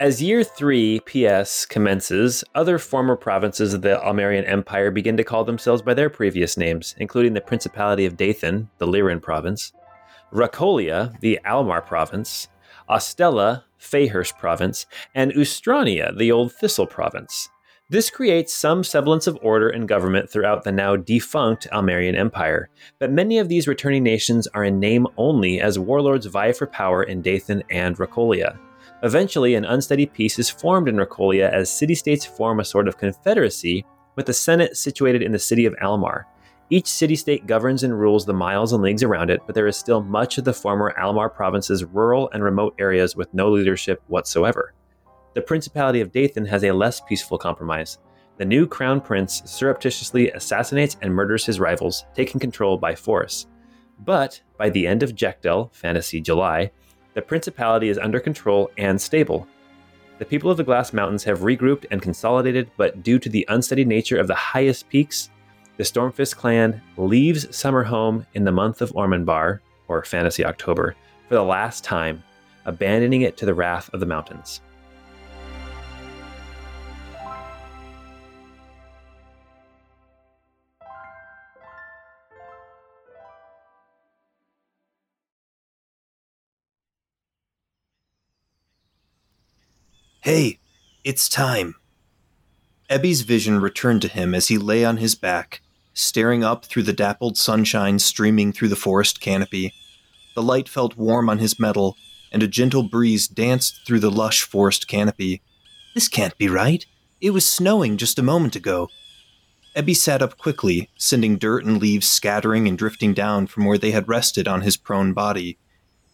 As year 3 PS commences, other former provinces of the Almerian Empire begin to call themselves by their previous names, including the Principality of Dathan, the Lyrian province, Racolia, the Almar province, Ostella, Fayhurst province, and Ustrania, the Old Thistle province. This creates some semblance of order and government throughout the now defunct Almerian Empire, but many of these returning nations are in name only as warlords vie for power in Dathan and Racolia. Eventually, an unsteady peace is formed in Racolia as city states form a sort of confederacy with the Senate situated in the city of Almar. Each city state governs and rules the miles and leagues around it, but there is still much of the former Almar province's rural and remote areas with no leadership whatsoever. The Principality of Dathan has a less peaceful compromise. The new crown prince surreptitiously assassinates and murders his rivals, taking control by force. But by the end of Jekdel, Fantasy July, the principality is under control and stable. The people of the Glass Mountains have regrouped and consolidated, but due to the unsteady nature of the highest peaks, the Stormfist clan leaves Summerhome in the month of Ormanbar, or Fantasy October, for the last time, abandoning it to the wrath of the mountains. Hey, it's time. Ebby's vision returned to him as he lay on his back, staring up through the dappled sunshine streaming through the forest canopy. The light felt warm on his metal, and a gentle breeze danced through the lush forest canopy. This can't be right. It was snowing just a moment ago. Ebby sat up quickly, sending dirt and leaves scattering and drifting down from where they had rested on his prone body.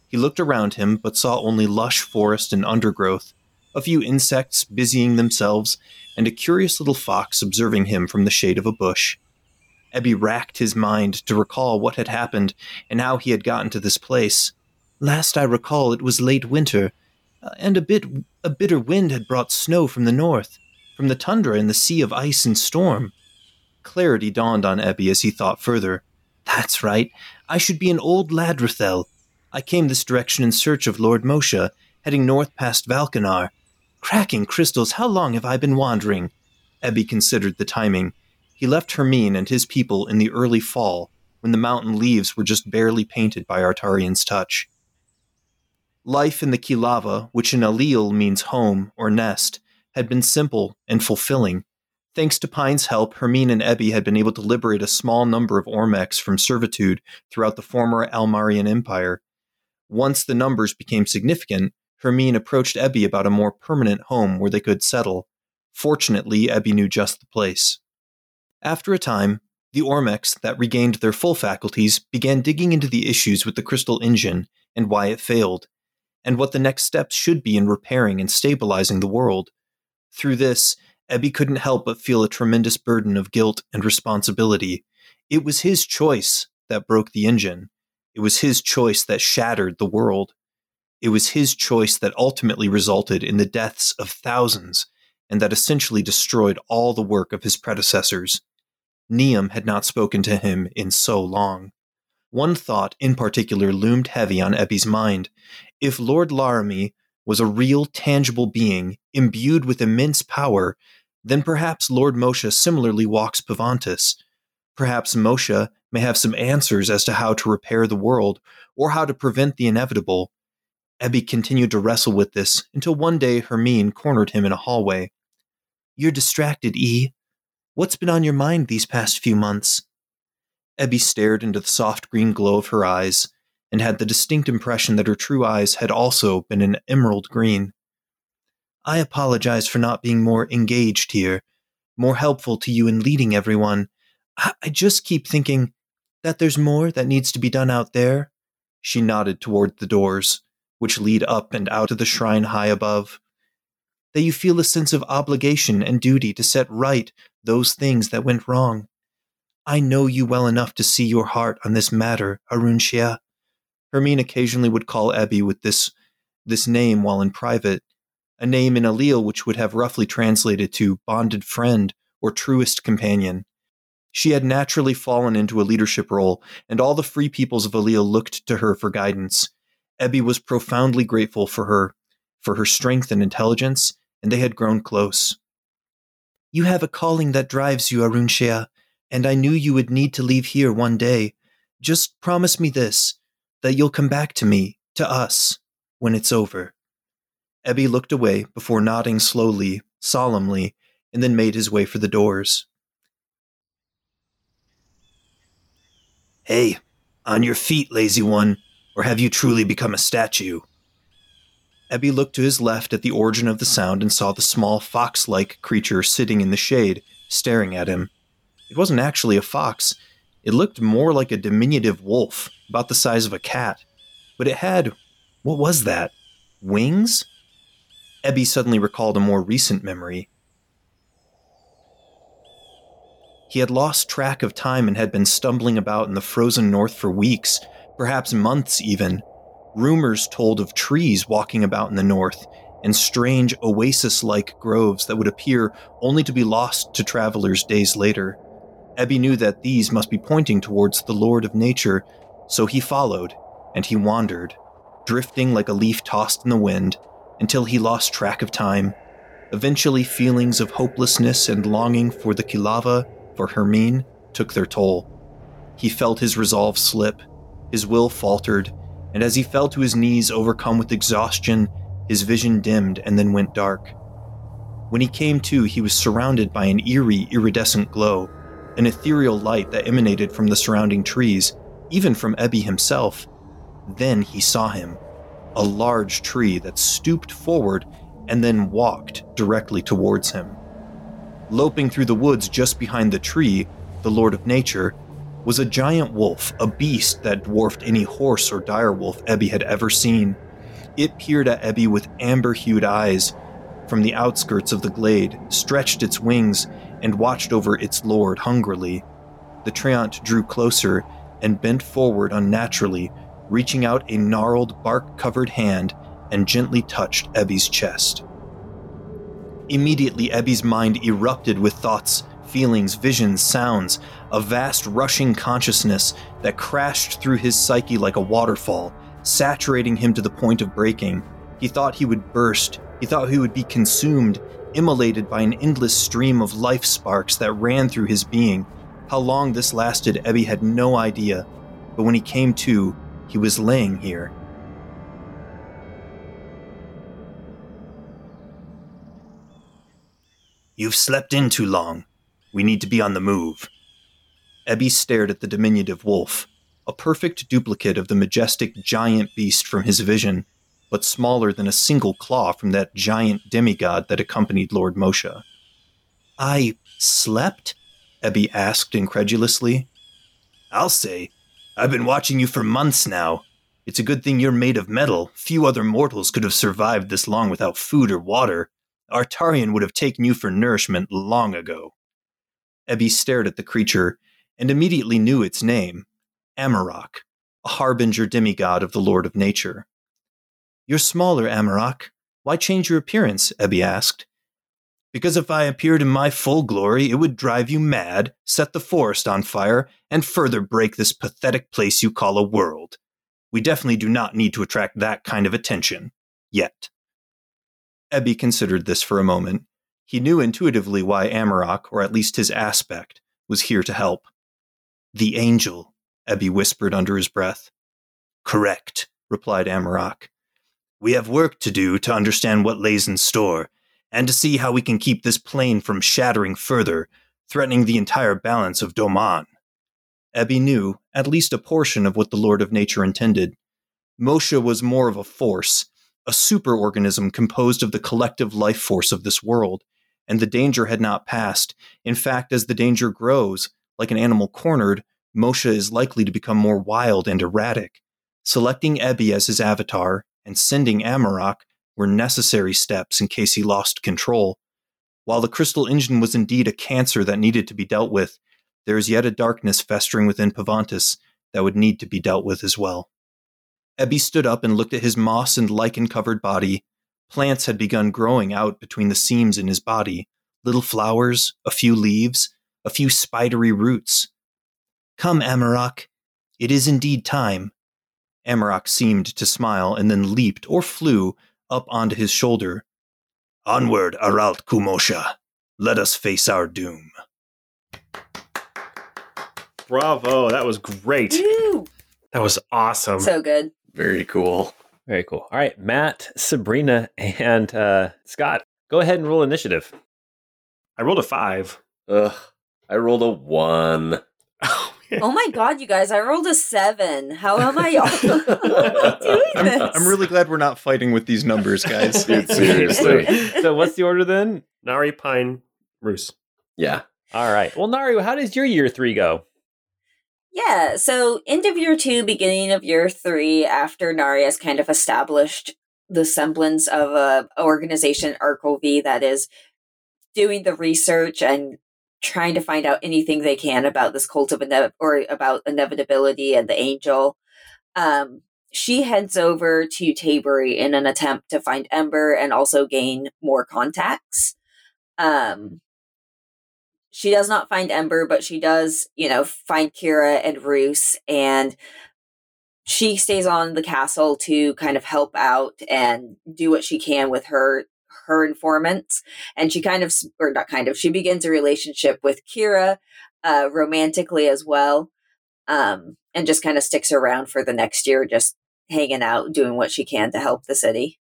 He looked around him, but saw only lush forest and undergrowth, a few insects busying themselves, and a curious little fox observing him from the shade of a bush. Ebby racked his mind to recall what had happened and how he had gotten to this place. Last I recall, it was late winter, uh, and a bit a bitter wind had brought snow from the north, from the tundra and the sea of ice and storm. Clarity dawned on Ebby as he thought further. That's right. I should be an old Ladrathel. I came this direction in search of Lord Moshe, heading north past Valkanar. Cracking crystals, how long have I been wandering? Ebby considered the timing. He left Hermine and his people in the early fall, when the mountain leaves were just barely painted by Artarian's touch. Life in the Kilava, which in Alil means home or nest, had been simple and fulfilling. Thanks to Pine's help, Hermine and Ebby had been able to liberate a small number of Ormecs from servitude throughout the former Almarian Empire. Once the numbers became significant, Hermine approached Ebby about a more permanent home where they could settle. Fortunately, Ebby knew just the place. After a time, the Ormecs that regained their full faculties began digging into the issues with the crystal engine and why it failed, and what the next steps should be in repairing and stabilizing the world. Through this, Ebby couldn't help but feel a tremendous burden of guilt and responsibility. It was his choice that broke the engine. It was his choice that shattered the world. It was his choice that ultimately resulted in the deaths of thousands and that essentially destroyed all the work of his predecessors. Niam had not spoken to him in so long. One thought in particular loomed heavy on Ebby's mind. If Lord Laramie was a real, tangible being, imbued with immense power, then perhaps Lord Moshe similarly walks Pavantis. Perhaps Moshe may have some answers as to how to repair the world, or how to prevent the inevitable. Ebby continued to wrestle with this until one day Hermine cornered him in a hallway. You're distracted, E. What's been on your mind these past few months? Ebby stared into the soft green glow of her eyes and had the distinct impression that her true eyes had also been an emerald green. I apologize for not being more engaged here, more helpful to you in leading everyone. I, I just keep thinking that there's more that needs to be done out there. She nodded toward the doors, which lead up and out of the shrine high above. That you feel a sense of obligation and duty to set right those things that went wrong. I know you well enough to see your heart on this matter, Arun Shia. Hermine occasionally would call Ebby with this, this name while in private, a name in Alil which would have roughly translated to bonded friend or truest companion. She had naturally fallen into a leadership role, and all the free peoples of Alil looked to her for guidance. Ebby was profoundly grateful for her, for her strength and intelligence, and they had grown close. You have a calling that drives you, Arun Shea, and I knew you would need to leave here one day. Just promise me this that you'll come back to me, to us, when it's over. Ebby looked away before nodding slowly, solemnly, and then made his way for the doors. Hey, on your feet, lazy one, or have you truly become a statue? Ebby looked to his left at the origin of the sound and saw the small fox like creature sitting in the shade, staring at him. It wasn't actually a fox, it looked more like a diminutive wolf, about the size of a cat. But it had. What was that? Wings? Ebby suddenly recalled a more recent memory. He had lost track of time and had been stumbling about in the frozen north for weeks, perhaps months even. Rumors told of trees walking about in the north, and strange oasis like groves that would appear only to be lost to travelers days later. Ebby knew that these must be pointing towards the Lord of Nature, so he followed, and he wandered, drifting like a leaf tossed in the wind, until he lost track of time. Eventually, feelings of hopelessness and longing for the Kilava, for Hermine, took their toll. He felt his resolve slip, his will faltered, and as he fell to his knees, overcome with exhaustion, his vision dimmed and then went dark. When he came to, he was surrounded by an eerie, iridescent glow an ethereal light that emanated from the surrounding trees, even from Ebby himself. Then he saw him a large tree that stooped forward and then walked directly towards him. Loping through the woods just behind the tree, the Lord of Nature, was a giant wolf, a beast that dwarfed any horse or dire wolf Ebby had ever seen. It peered at Ebby with amber hued eyes from the outskirts of the glade, stretched its wings, and watched over its lord hungrily. the Treant drew closer and bent forward unnaturally, reaching out a gnarled, bark covered hand and gently touched Ebby's chest. Immediately, Ebby's mind erupted with thoughts, feelings, visions, sounds, a vast rushing consciousness that crashed through his psyche like a waterfall, saturating him to the point of breaking. He thought he would burst, he thought he would be consumed, immolated by an endless stream of life sparks that ran through his being. How long this lasted, Ebby had no idea, but when he came to, he was laying here. You've slept in too long. We need to be on the move. Ebby stared at the diminutive wolf, a perfect duplicate of the majestic giant beast from his vision, but smaller than a single claw from that giant demigod that accompanied Lord Moshe. I slept? Ebby asked incredulously. I'll say. I've been watching you for months now. It's a good thing you're made of metal. Few other mortals could have survived this long without food or water. Artarian would have taken you for nourishment long ago. Ebby stared at the creature and immediately knew its name Amarok, a harbinger demigod of the Lord of Nature. You're smaller, Amarok. Why change your appearance? Ebby asked. Because if I appeared in my full glory, it would drive you mad, set the forest on fire, and further break this pathetic place you call a world. We definitely do not need to attract that kind of attention. Yet. Ebby considered this for a moment. He knew intuitively why Amarok, or at least his aspect, was here to help. The angel, Ebby whispered under his breath. Correct, replied Amarok. We have work to do to understand what lays in store, and to see how we can keep this plane from shattering further, threatening the entire balance of Doman. Ebby knew at least a portion of what the Lord of Nature intended. Moshe was more of a force, a superorganism composed of the collective life force of this world, and the danger had not passed. In fact, as the danger grows, like an animal cornered, Moshe is likely to become more wild and erratic. Selecting Ebby as his avatar and sending Amarok were necessary steps in case he lost control. While the crystal engine was indeed a cancer that needed to be dealt with, there is yet a darkness festering within Pavantis that would need to be dealt with as well. Ebby stood up and looked at his moss and lichen covered body. Plants had begun growing out between the seams in his body little flowers, a few leaves, a few spidery roots. Come, Amarok. It is indeed time. Amarok seemed to smile and then leaped or flew up onto his shoulder. Onward, Aralt Kumosha. Let us face our doom. Bravo. That was great. Woo! That was awesome. So good. Very cool. Very cool. All right, Matt, Sabrina, and uh, Scott, go ahead and roll initiative. I rolled a five. Ugh. I rolled a one. [laughs] Oh my god, you guys! I rolled a seven. How am I, how am I doing I'm. I'm really glad we're not fighting with these numbers, guys. [laughs] Dude, seriously. [laughs] so, what's the order then? Nari Pine Roos. Yeah. All right. Well, Nari, how does your year three go? Yeah, so end of year two, beginning of year three, after Nari has kind of established the semblance of a organization, Arcovy, that is doing the research and trying to find out anything they can about this cult of inev- or about inevitability and the angel. Um, she heads over to Tabery in an attempt to find Ember and also gain more contacts. Um, she does not find Ember, but she does, you know, find Kira and Roos, and she stays on the castle to kind of help out and do what she can with her her informants. And she kind of, or not kind of, she begins a relationship with Kira, uh, romantically as well, um, and just kind of sticks around for the next year, just hanging out, doing what she can to help the city.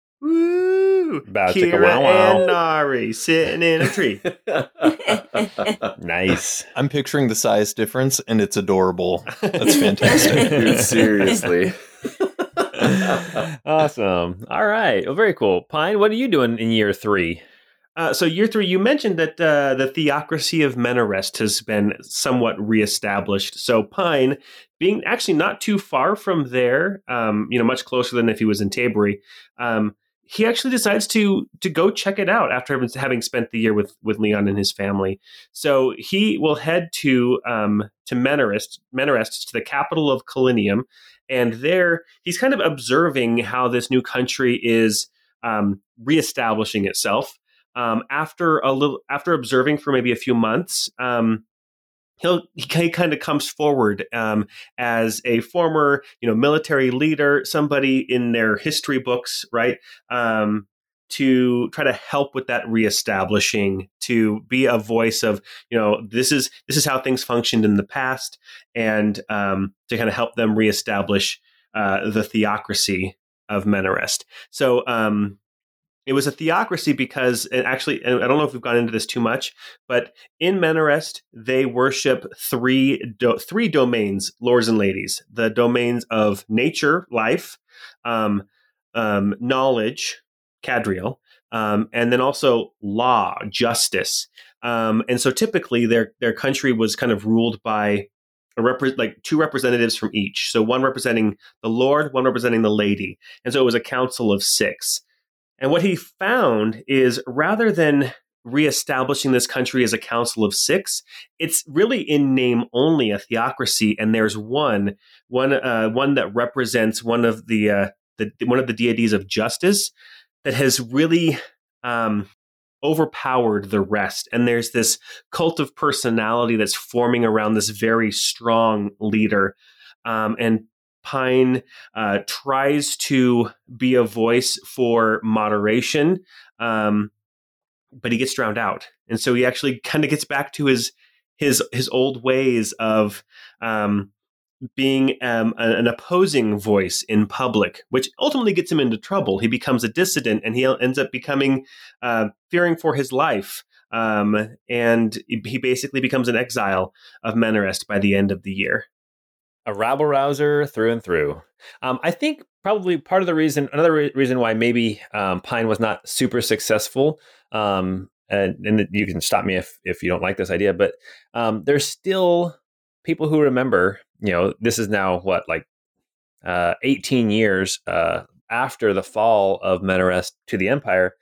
Woo! About to take Kira wow wow. and Nari sitting in a tree. [laughs] Nice. I'm picturing the size difference, and it's adorable. That's [laughs] fantastic. [laughs] Dude, seriously. awesome. All right. Well, very cool. Pine, what are you doing in year three? Uh, so year three, you mentioned that uh, the theocracy of Menarest has been somewhat reestablished. So Pine, being actually not too far from there, um, you know, much closer than if he was in Tabery, um, he actually decides to to go check it out after having spent the year with with Leon and his family. So he will head to um, to Menarest, Menarest to the capital of Kalinium, and there he's kind of observing how this new country is um, reestablishing itself. Um, after a little, after observing for maybe a few months, um, he'll he kind of comes forward um, as a former you know military leader somebody in their history books right um, to try to help with that reestablishing to be a voice of you know this is this is how things functioned in the past and um, to kind of help them reestablish uh, the theocracy of Menarest. So um, it was a theocracy because and actually i don't know if we've gone into this too much but in menarest they worship three do, three domains lords and ladies the domains of nature life um, um, knowledge cadriel um, and then also law justice. Um, and so typically their their country was kind of ruled by a repre- like two representatives from each. So one representing the lord one representing the lady. And so it was a council of six and what he found is rather than reestablishing this country as a council of six, it's really in name only a theocracy, and there's one one uh, one that represents one of the, uh, the one of the deities of justice that has really um, overpowered the rest. And there's this cult of personality that's forming around this very strong leader. Um, and Pine uh, tries to be a voice for moderation, um, but he gets drowned out, and so he actually kind of gets back to his his his old ways of um, being um, an opposing voice in public, which ultimately gets him into trouble. He becomes a dissident, and he ends up becoming uh, fearing for his life. Um, and he basically becomes an exile of Menarest by the end of the year a rabble rouser through and through. Um, I think probably part of the reason, another re- reason why maybe um, Pine was not super successful, um, and, and, you can stop me if if you don't like this idea, but um, there's still people who remember. You know, this is now what like uh, 18 years uh, after the fall of Menarest to the Empire.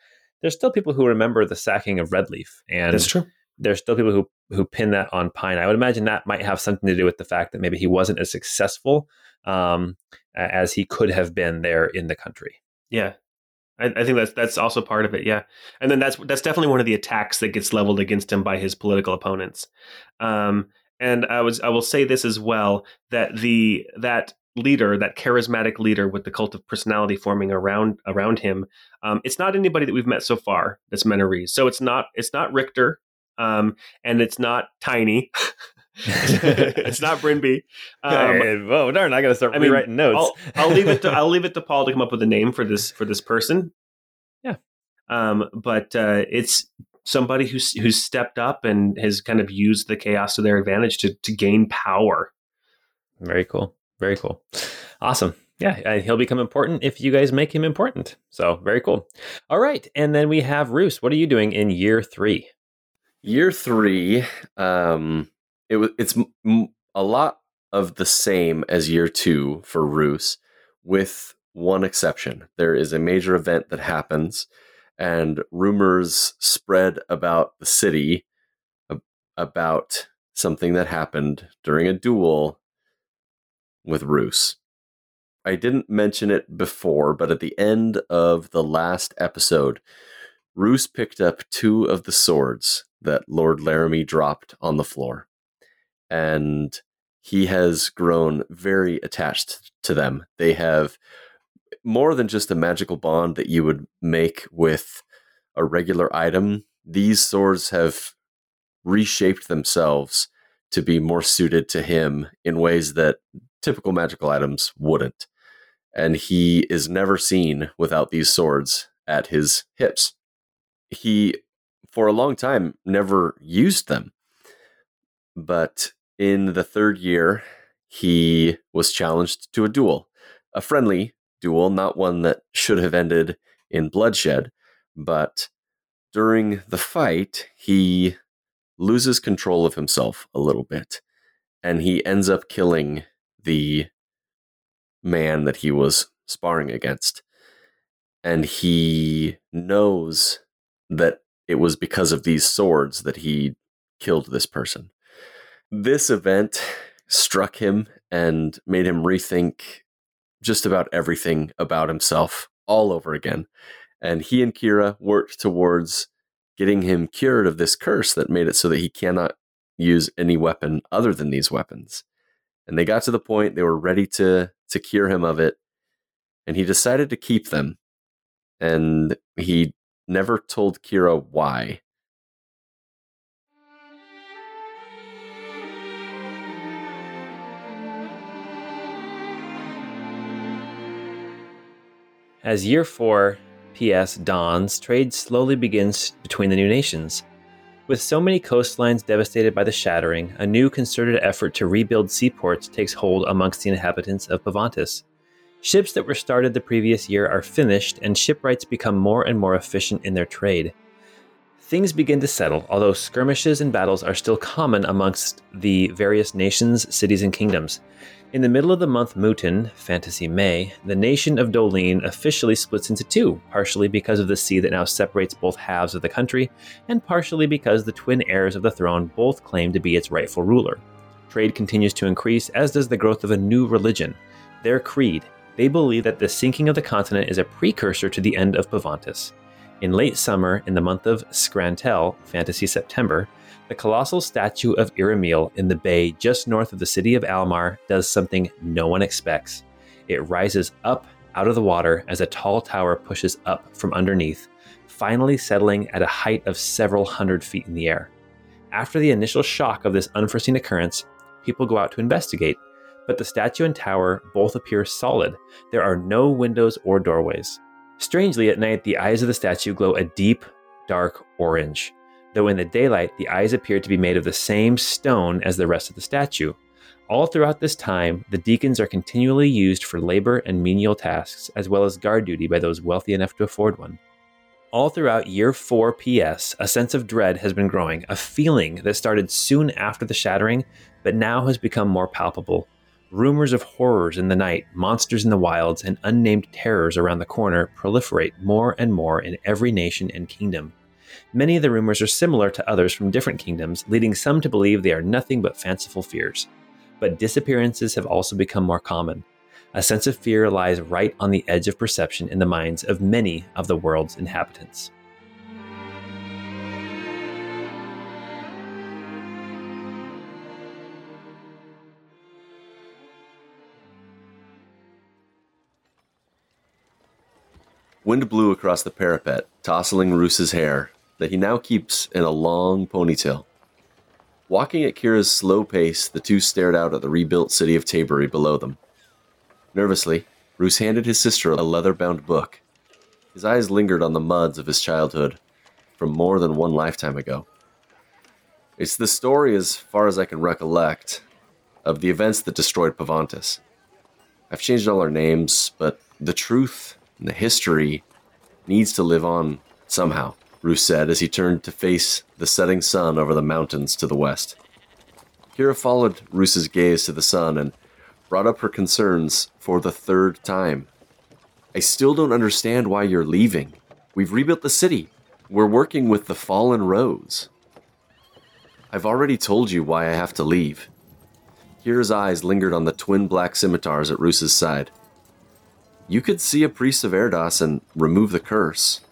There's still people who remember the sacking of Redleaf, and that's true there's still people who who pin that on Pine. I would imagine that might have something to do with the fact that maybe he wasn't as successful um, as he could have been there in the country. Yeah, I, I, think that's that's also part of it. Yeah, and then that's that's definitely one of the attacks that gets leveled against him by his political opponents. Um, and I was I will say this as well that the that leader, that charismatic leader with the cult of personality forming around around him, um, it's not anybody that we've met so far. That's Menarese. So it's not it's not Richter um, and it's not tiny. [laughs] it's not Brinby. [laughs] Um, oh darn! I got to start I mean, rewriting notes. I'll, I'll, leave it. To, I'll leave it to Paul to come up with a name for this for this person. Yeah. Um, but uh, it's somebody who's who's stepped up and has kind of used the chaos to their advantage to to gain power. Very cool. Very cool. Awesome. Yeah, he'll become important if you guys make him important. So very cool. All right, and then we have Roos. What are you doing in year three? Year three, um, it was it's m- a lot of the same as year two for Roos, with one exception. There is a major event that happens, and rumors spread about the city about something that happened during a duel with Roos. I didn't mention it before, but at the end of the last episode, Roos picked up two of the swords that Lord Laramie dropped on the floor. And he has grown very attached to them. They have more than just a magical bond that you would make with a regular item. These swords have reshaped themselves to be more suited to him in ways that typical magical items wouldn't. And he is never seen without these swords at his hips. He for a long time never used them. But in the third year, he was challenged to a duel, a friendly duel, not one that should have ended in bloodshed. But during the fight, he loses control of himself a little bit and he ends up killing the man that he was sparring against. and he knows that it was because of these swords that he killed this person. This event struck him and made him rethink just about everything about himself all over again. And he and Kira worked towards getting him cured of this curse that made it so that he cannot use any weapon other than these weapons. And they got to the point they were ready to to cure him of it, and he decided to keep them. And he never told Kira why. As year 4 PS dawns, trade slowly begins between the new nations. With so many coastlines devastated by the shattering, a new concerted effort to rebuild seaports takes hold amongst the inhabitants of Pavantis. Ships that were started the previous year are finished, and shipwrights become more and more efficient in their trade. Things begin to settle, although skirmishes and battles are still common amongst the various nations, cities, and kingdoms. In the middle of the month Mutin, Fantasy May, the nation of Dolene officially splits into two, partially because of the sea that now separates both halves of the country, and partially because the twin heirs of the throne both claim to be its rightful ruler. Trade continues to increase, as does the growth of a new religion. Their creed. They believe that the sinking of the continent is a precursor to the end of Pavantis. In late summer, in the month of Scrantel, Fantasy September, the colossal statue of Iramil in the bay just north of the city of Almar does something no one expects. It rises up out of the water as a tall tower pushes up from underneath, finally settling at a height of several hundred feet in the air. After the initial shock of this unforeseen occurrence, people go out to investigate, but the statue and tower both appear solid. There are no windows or doorways. Strangely, at night, the eyes of the statue glow a deep, dark orange though in the daylight the eyes appear to be made of the same stone as the rest of the statue. All throughout this time, the deacons are continually used for labor and menial tasks, as well as guard duty by those wealthy enough to afford one. All throughout year 4 PS, a sense of dread has been growing, a feeling that started soon after the shattering, but now has become more palpable. Rumors of horrors in the night, monsters in the wilds, and unnamed terrors around the corner proliferate more and more in every nation and kingdom. Many of the rumors are similar to others from different kingdoms, leading some to believe they are nothing but fanciful fears. But disappearances have also become more common. A sense of fear lies right on the edge of perception in the minds of many of the world's inhabitants. Wind blew across the parapet, tousling Roos's hair, that he now keeps in a long ponytail. Walking at Kira's slow pace, the two stared out at the rebuilt city of Tabery below them. Nervously, Roos handed his sister a leather bound book. His eyes lingered on the muds of his childhood from more than one lifetime ago. It's the story, as far as I can recollect, of the events that destroyed Pavantis. I've changed all our names, but the truth and the history needs to live on somehow. Roos said as he turned to face the setting sun over the mountains to the west. Kira followed Roos's gaze to the sun and brought up her concerns for the third time. I still don't understand why you're leaving. We've rebuilt the city. We're working with the fallen rose. I've already told you why I have to leave. Kira's eyes lingered on the twin black scimitars at Roos's side. You could see a priest of Erdos and remove the curse.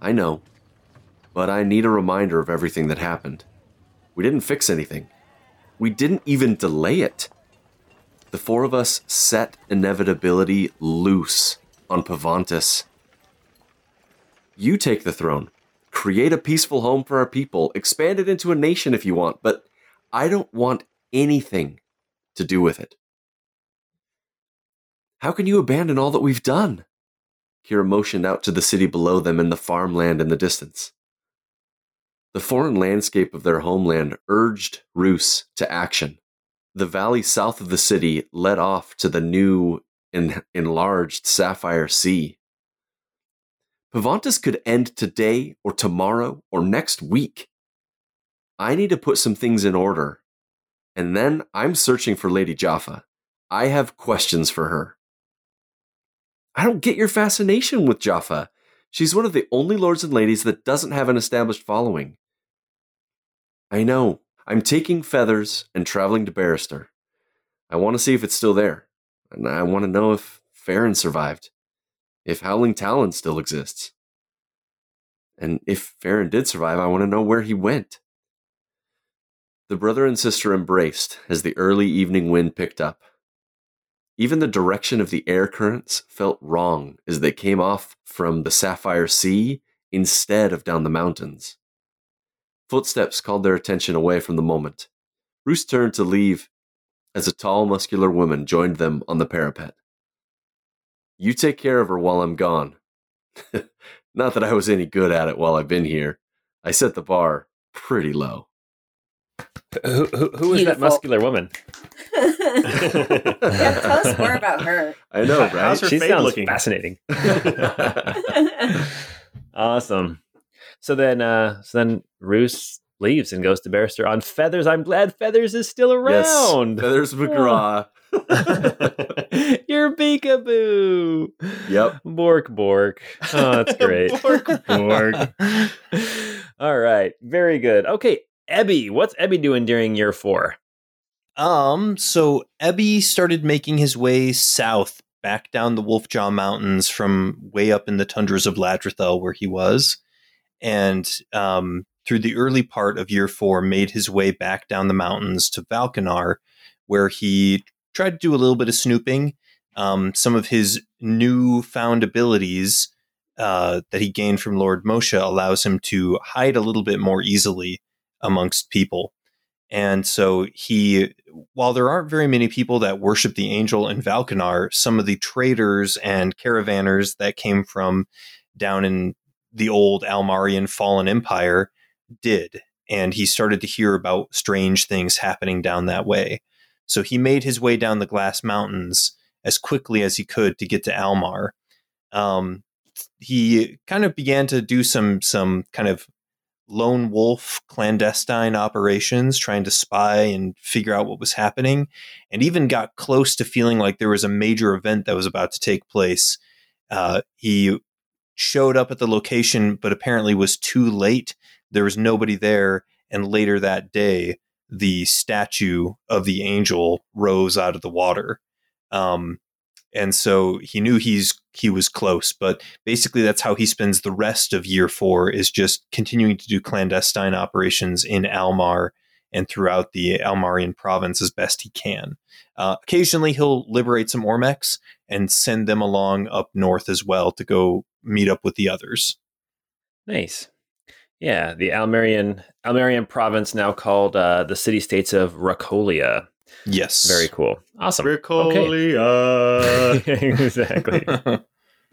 I know. But I need a reminder of everything that happened. We didn't fix anything. We didn't even delay it. The four of us set inevitability loose on Pavantis. You take the throne. Create a peaceful home for our people. Expand it into a nation if you want, but I don't want anything to do with it. How can you abandon all that we've done? Kira motioned out to the city below them and the farmland in the distance. The foreign landscape of their homeland urged Roos to action. The valley south of the city led off to the new and enlarged Sapphire Sea. Pavantis could end today or tomorrow or next week. I need to put some things in order. And then I'm searching for Lady Jaffa. I have questions for her. I don't get your fascination with Jaffa. She's one of the only lords and ladies that doesn't have an established following. I know. I'm taking feathers and traveling to Barrister. I want to see if it's still there. And I want to know if Farron survived. If Howling Talon still exists. And if Farron did survive, I want to know where he went. The brother and sister embraced as the early evening wind picked up. Even the direction of the air currents felt wrong as they came off from the sapphire sea instead of down the mountains. Footsteps called their attention away from the moment. Roos turned to leave as a tall, muscular woman joined them on the parapet. You take care of her while I'm gone. [laughs] Not that I was any good at it while I've been here. I set the bar pretty low. Who, who, who is that muscular woman? [laughs] yeah, tell us more about her. I know, How's right? her she sounds looking? fascinating. [laughs] [laughs] awesome. So then, uh, so then Roos leaves and goes to Barrister on Feathers. I'm glad Feathers is still around. Feathers McGraw. You're Peekaboo. Yep. Bork Bork. Oh, that's great. Bork, bork. All right. Very good. Okay. Ebby, what's Ebby doing during year four? Um, so Ebby started making his way south back down the Wolfjaw Mountains from way up in the tundras of Ladrathel where he was. And um, through the early part of year four, made his way back down the mountains to Valkanar, where he tried to do a little bit of snooping. Um, some of his newfound abilities uh, that he gained from Lord Moshe allows him to hide a little bit more easily amongst people. And so he, while there aren't very many people that worship the angel in Valkanar, some of the traders and caravanners that came from down in the old Almarian fallen empire did. And he started to hear about strange things happening down that way. So he made his way down the Glass Mountains as quickly as he could to get to Almar. Um, he kind of began to do some some kind of lone wolf clandestine operations trying to spy and figure out what was happening and even got close to feeling like there was a major event that was about to take place. Uh, he showed up at the location but apparently was too late. There was nobody there and later that day the statue of the angel rose out of the water. Um, and so he knew he's he was close but basically that's how he spends the rest of year four is just continuing to do clandestine operations in almar and throughout the almarian province as best he can uh, occasionally he'll liberate some ormex and send them along up north as well to go meet up with the others Nice. Yeah, the Almerian Almerian province now called uh, the city states of Racolia. Yes Very cool. Awesome. Ricolia. [laughs] exactly.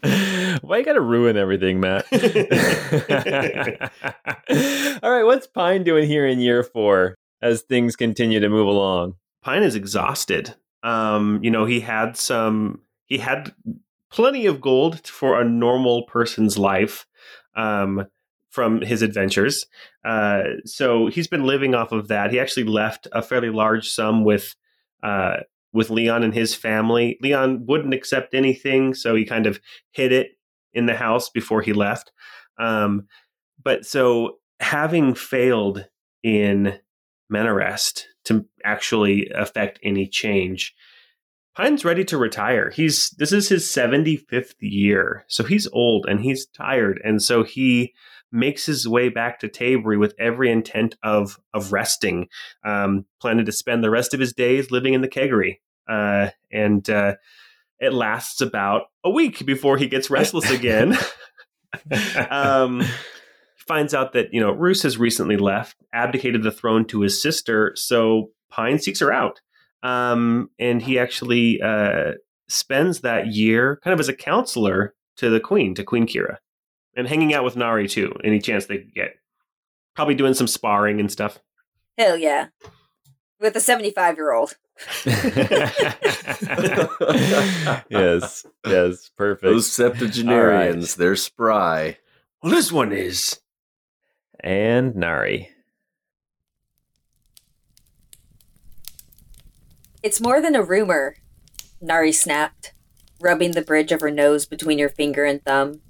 [laughs] Why you gotta ruin everything, Matt? [laughs] All right, what's Pine doing here in year four as things continue to move along? Pine is exhausted. Um, you know, he had some he had plenty of gold for a normal person's life um, from his adventures. Uh, so he's been living off of that. He actually left a fairly large sum with uh, with Leon and his family. Leon wouldn't accept anything, so he kind of hid it in the house before he left. Um, but so having failed in Menarest to actually affect any change. Pine's ready to retire. He's this is his 75th year. So he's old and he's tired and so he makes his way back to Tabery with every intent of of resting. Um, planning to spend the rest of his days living in the keggery. Uh, and uh, it lasts about a week before he gets restless again. [laughs] um, finds out that you know Roos has recently left, abdicated the throne to his sister, so Pine seeks her out, um, and he actually uh, spends that year kind of as a counselor to the queen, to Queen Kira, and hanging out with Nari too, any chance they get. Probably doing some sparring and stuff. Hell yeah. With a 75 year old. [laughs] yes, yes, perfect. Those septuagenarians, they're spry. Well, this one is. and Nari. It's more than a rumor, Nari snapped. rubbing the bridge of her nose between her finger and thumb.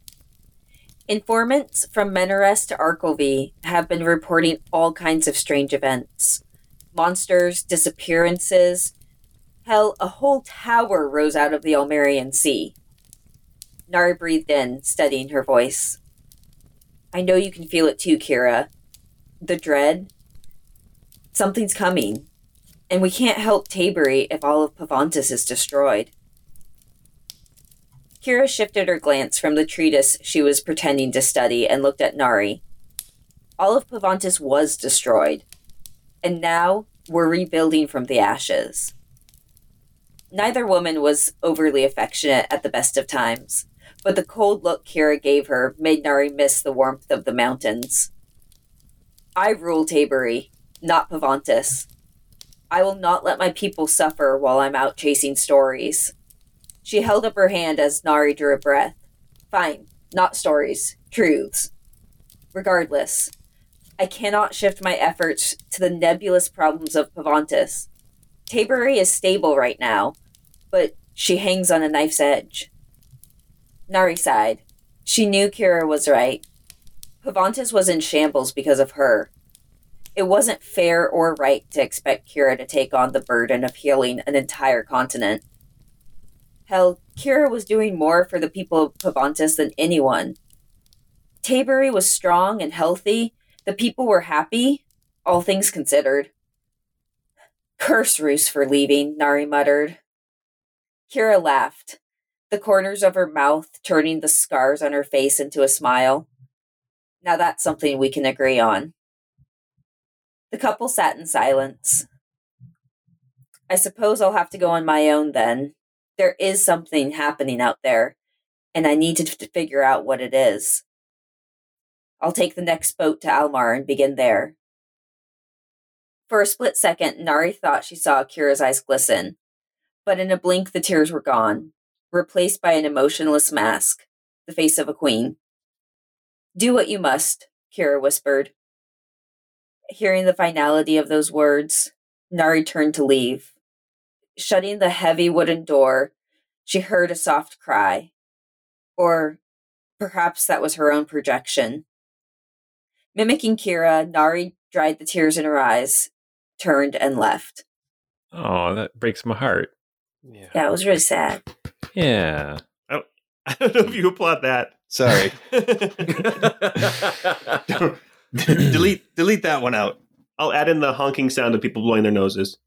Informants from Menares to Arkelvy have been reporting all kinds of strange events monsters, disappearances. Hell, a whole tower rose out of the Almerian Sea. Nari breathed in, steadying her voice. I know you can feel it too, Kira. The dread. Something's coming. And we can't help Tabery if all of Pavantis is destroyed. Kira shifted her glance from the treatise she was pretending to study and looked at Nari. All of Pavantis was destroyed, and now we're rebuilding from the ashes. Neither woman was overly affectionate at the best of times, but the cold look Kira gave her made Nari miss the warmth of the mountains. I rule Tabery, not Pavantis. I will not let my people suffer while I'm out chasing stories. She held up her hand as Nari drew a breath. Fine, not stories, truths. Regardless, I cannot shift my efforts to the nebulous problems of Pavantis. Tabery is stable right now, but she hangs on a knife's edge. Nari sighed. She knew Kira was right. Pavantis was in shambles because of her. It wasn't fair or right to expect Kira to take on the burden of healing an entire continent. Hell, Kira was doing more for the people of Pavantis than anyone. Tabery was strong and healthy. The people were happy, all things considered. Curse Roos for leaving, Nari muttered. Kira laughed, the corners of her mouth turning the scars on her face into a smile. Now that's something we can agree on. The couple sat in silence. I suppose I'll have to go on my own then, there is something happening out there, and I need to, to figure out what it is. I'll take the next boat to Almar and begin there. For a split second, Nari thought she saw Kira's eyes glisten, but in a blink the tears were gone, replaced by an emotionless mask, the face of a queen. Do what you must, Kira whispered. Hearing the finality of those words, Nari turned to leave, shutting the heavy wooden door, she heard a soft cry. Or perhaps that was her own projection. Mimicking Kira, Nari dried the tears in her eyes, turned, and left. Oh, that breaks my heart. Yeah. that was really sad. Yeah. [laughs] I don't know if you applaud that. Sorry. [laughs] [laughs] [clears throat] delete delete that one out. I'll add in the honking sound of people blowing their noses.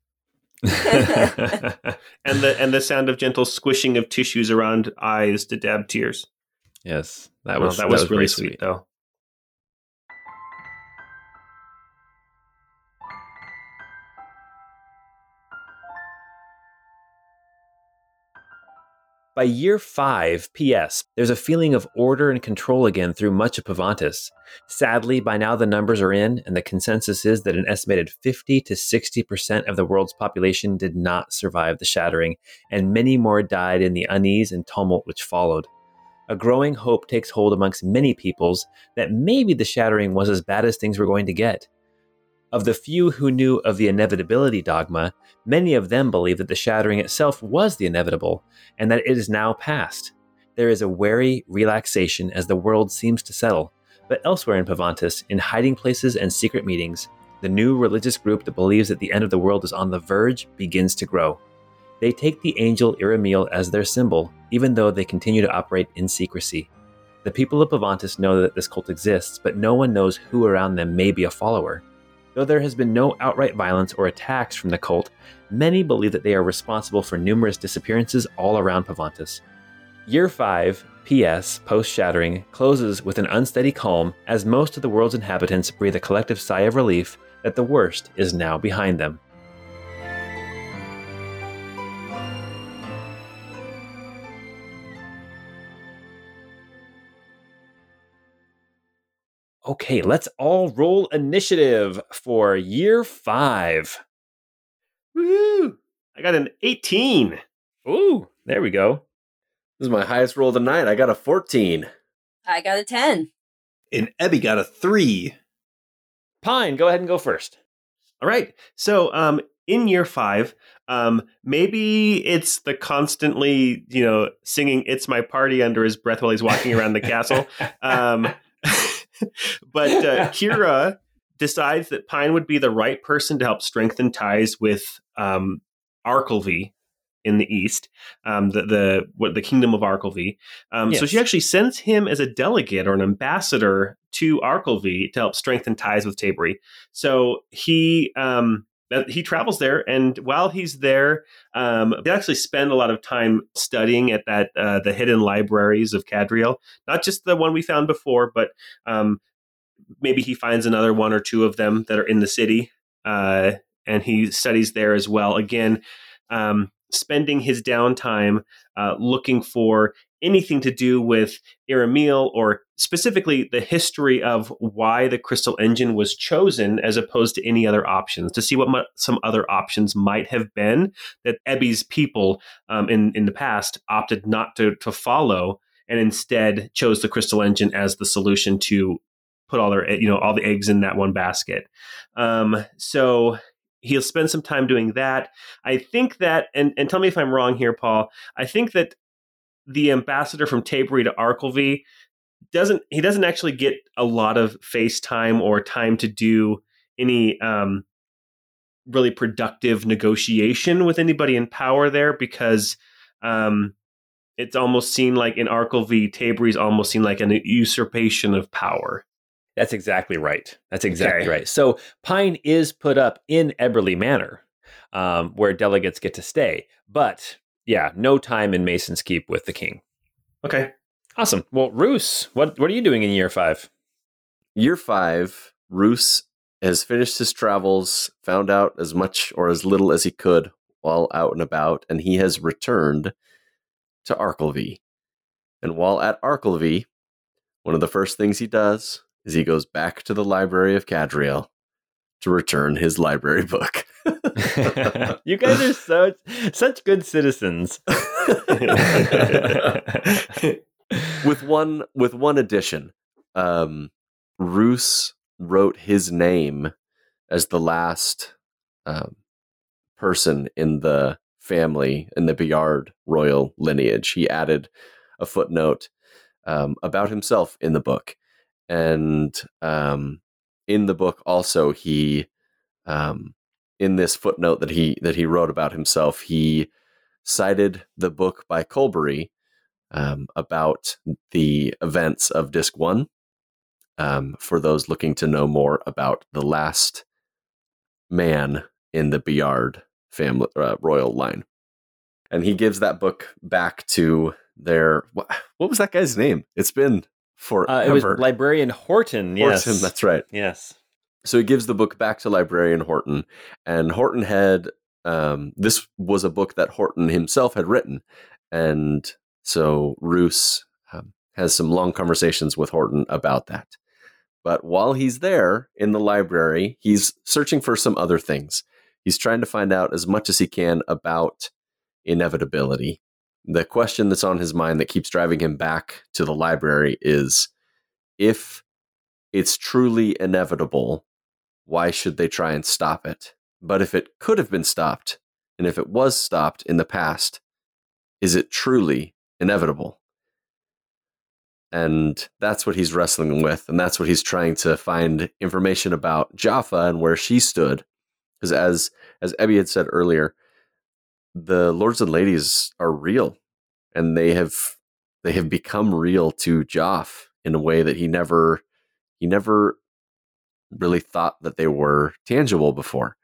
[laughs] and the and the sound of gentle squishing of tissues around eyes to dab tears. yes, that was that was, very really sweet, though. By year five, P.S., there's a feeling of order and control again through much of Pavantis. Sadly, by now the numbers are in, and the consensus is that an estimated 50 to 60% of the world's population did not survive the shattering, and many more died in the unease and tumult which followed. A growing hope takes hold amongst many peoples that maybe the shattering was as bad as things were going to get. Of the few who knew of the inevitability dogma, many of them believe that the shattering itself was the inevitable and that it is now past. There is a wary relaxation as the world seems to settle, but elsewhere in Pavantis, in hiding places and secret meetings, the new religious group that believes that the end of the world is on the verge begins to grow. They take the angel Iramil as their symbol, even though they continue to operate in secrecy. The people of Pavantis know that this cult exists, but no one knows who around them may be a follower. Though there has been no outright violence or attacks from the cult, many believe that they are responsible for numerous disappearances all around Pavantis. Year 5, PS, post shattering, closes with an unsteady calm as most of the world's inhabitants breathe a collective sigh of relief that the worst is now behind them. Okay, let's all roll initiative for year five. Woo! I got an 18. Ooh, there we go. This is my highest roll tonight. I got a 14. I got a 10. And Ebby got a three. Pine, go ahead and go first. All right. So, um, in year five, um, maybe it's the constantly, you know, singing "It's My Party" under his breath while he's walking around the castle. [laughs] Um, [laughs] but uh, [laughs] Kira decides that Pine would be the right person to help strengthen ties with um, Arkelvy in the east, um, the the what the kingdom of Arkelvy. Um, Yes. So she actually sends him as a delegate or an ambassador to Arkelvy to help strengthen ties with Tabery. So he um, he travels there, and while he's there, um, they actually spend a lot of time studying at that uh, the hidden libraries of Cadriel. Not just the one we found before, but um, maybe he finds another one or two of them that are in the city, uh, and he studies there as well. Again, um, spending his downtime uh, looking for anything to do with Iramil or specifically the history of why the crystal engine was chosen as opposed to any other options to see what some other options might have been that Ebby's people um, in, in the past opted not to, to follow and instead chose the crystal engine as the solution to put all their you know all the eggs in that one basket. Um, so he'll spend some time doing that. I think that and, and tell me if i'm wrong here paul i think that the ambassador from Tabery to Arkelvy doesn't he doesn't actually get a lot of face time or time to do any um, really productive negotiation with anybody in power there because um, it's almost seen like in Arkelvy, Tabery's almost seen like an usurpation of power. That's exactly right. That's exactly Okay. right. So Pine is put up in Eberly Manor, um, where delegates get to stay. But yeah, no time in Mason's Keep with the king. Okay. Awesome. Well, Roos, what what are you doing in year five? Year five, Roos has finished his travels, found out as much or as little as he could while out and about, and he has returned to Arkelvy. And while at Arkelvy, one of the first things he does is he goes back to the Library of Cadriel to return his library book. [laughs] you guys are so such good citizens. [laughs] with one with one addition. Um, Roos wrote his name as the last um, person in the family in the Bayard royal lineage. He added a footnote um, about himself in the book, and um, in the book also he um, in this footnote that he that he wrote about himself he cited the book by Colbury um, about the events of Disc One. Um, for those looking to know more about the last man in the Bayard family uh, royal line, and he gives that book back to their what, what was that guy's name? It's been forever. Uh, it was librarian Horton. Yes, Horton, that's right. yes. So he gives the book back to librarian Horton, and Horton had um, this was a book that Horton himself had written, and so Roos um, has some long conversations with Horton about that. But while he's there in the library, he's searching for some other things. He's trying to find out as much as he can about inevitability. The question that's on his mind that keeps driving him back to the library is if it's truly inevitable, why should they try and stop it? But if it could have been stopped, and if it was stopped in the past, is it truly inevitable? And that's what he's wrestling with, and that's what he's trying to find information about Jaffa and where she stood. Because as as Ebby had said earlier, the lords and ladies are real, and they have they have become real to Joff in a way that he never he never really thought that they were tangible before.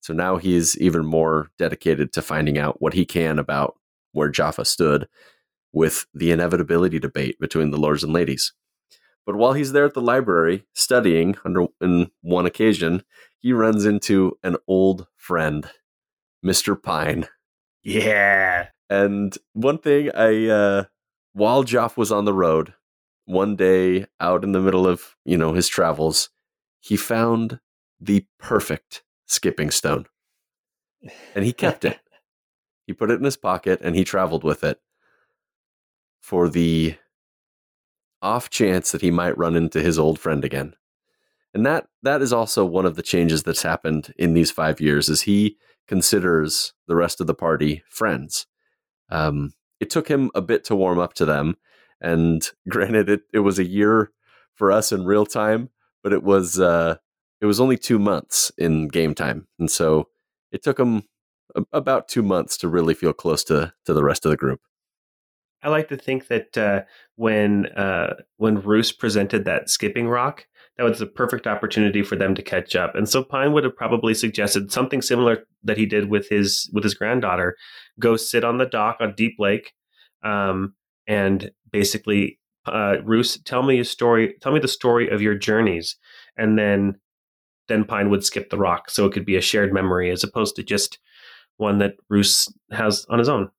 So now he's even more dedicated to finding out what he can about where Jaffa stood with the inevitability debate between the lords and ladies. But while he's there at the library studying, under in one occasion, he runs into an old friend, Mr. Pine. Yeah. And one thing I uh while Joff was on the road, one day out in the middle of, you know, his travels, he found the perfect skipping stone. And he kept it. [laughs] he put it in his pocket and he traveled with it for the off chance that he might run into his old friend again. And that that is also one of the changes that's happened in these 5 years is he considers the rest of the party friends. Um, it took him a bit to warm up to them, and [laughs] granted, it, it was a year for us in real time, but it was uh, it was only two months in game time, and so it took him a- about two months to really feel close to to the rest of the group. I like to think that uh, when uh, when Roos presented that skipping rock, that was the perfect opportunity for them to catch up. And so Pine would have probably suggested something similar that he did with his with his granddaughter: go sit on the dock on Deep Lake, um, and basically, uh, Roos, tell me a story. Tell me the story of your journeys, and then then Pine would skip the rock, so it could be a shared memory as opposed to just one that Roos has on his own.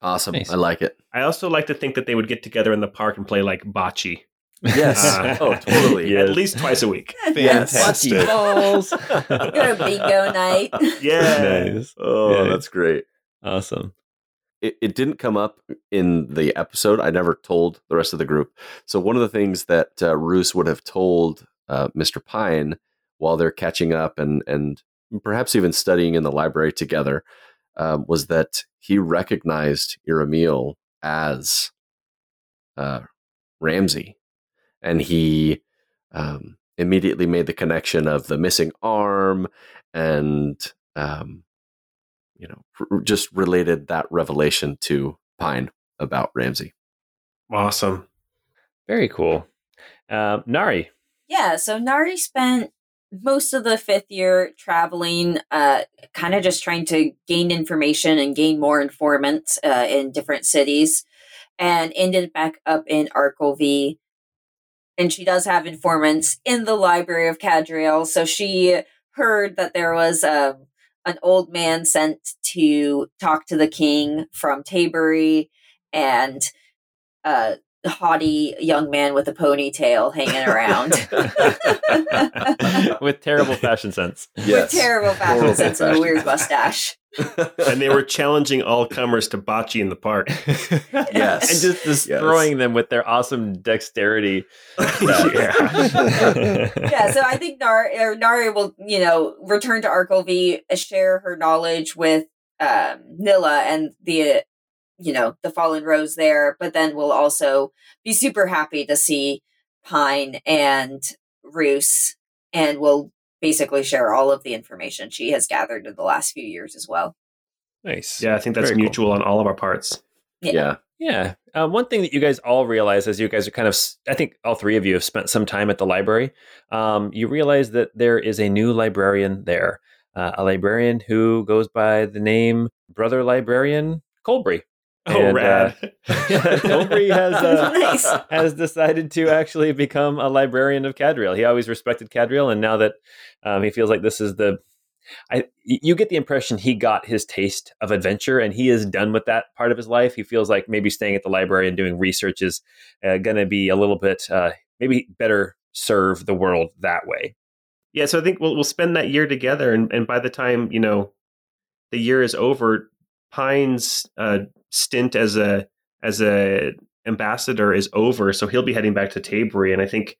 Awesome, Nice. I like it. I also like to think that they would get together in the park and play like bocce Yes, Uh, [laughs] oh totally. Yes. at least twice a week. [laughs] Yes. Fantastic. balls. [laughs] Go to bingo night. Yeah. nice. Oh, Yeah. that's great. Awesome. it, it didn't come up in the episode. I never told the rest of the group. So one of the things that uh, Roos would have told uh, Mr. Pine while they're catching up and and perhaps even studying in the library together um, was that he recognized Iramil as uh, Ramsey, and he um, immediately made the connection of the missing arm and um, you know r- just related that revelation to Pine about Ramsey. Awesome. Very cool. Um, Nari. Yeah, so Nari spent most of the fifth year traveling, uh, kind of just trying to gain information and gain more informants uh, in different cities, and ended back up in Arkovie. And she does have informants in the Library of Cadriel, so she heard that there was um, an old man sent to talk to the king from Tabery, and uh, a haughty young man with a ponytail hanging around. [laughs] [laughs] With terrible fashion sense. with terrible fashion Horrible sense and a weird mustache. And they were challenging all comers to bocce in the park. [laughs] Yes. and just destroying them with their awesome dexterity. [laughs] yeah. [laughs] yeah, so I think Nar- or Nari will, you know, return to Arkovie, uh, share her knowledge with um, Nilla and the, uh, you know, the Fallen Rose there, but then we'll also be super happy to see Pine and Roos, and we'll basically share all of the information she has gathered in the last few years as well. Nice. Yeah, I think that's Very cool. mutual on all of our parts. Yeah. yeah. Yeah. Uh, one thing that you guys all realize as you guys are kind of, I think all three of you have spent some time at the library. Um, you realize that there is a new librarian there, uh, a librarian who goes by the name Brother Librarian Colbury. [laughs] Oh, And, rad. [laughs] [laughs] Colbury has uh, Nice. has decided to actually become a librarian of Cadriel. He always respected Cadriel, and now that um, he feels like this is the, I y- you get the impression he got his taste of adventure, and he is done with that part of his life. He feels like maybe staying at the library and doing research is uh, going to be a little bit uh, maybe better serve the world that way. Yeah, so I think we'll we'll spend that year together, and, and by the time you know the year is over, Pine's uh, stint as a as a ambassador is over, so he'll be heading back to Tabery, and I think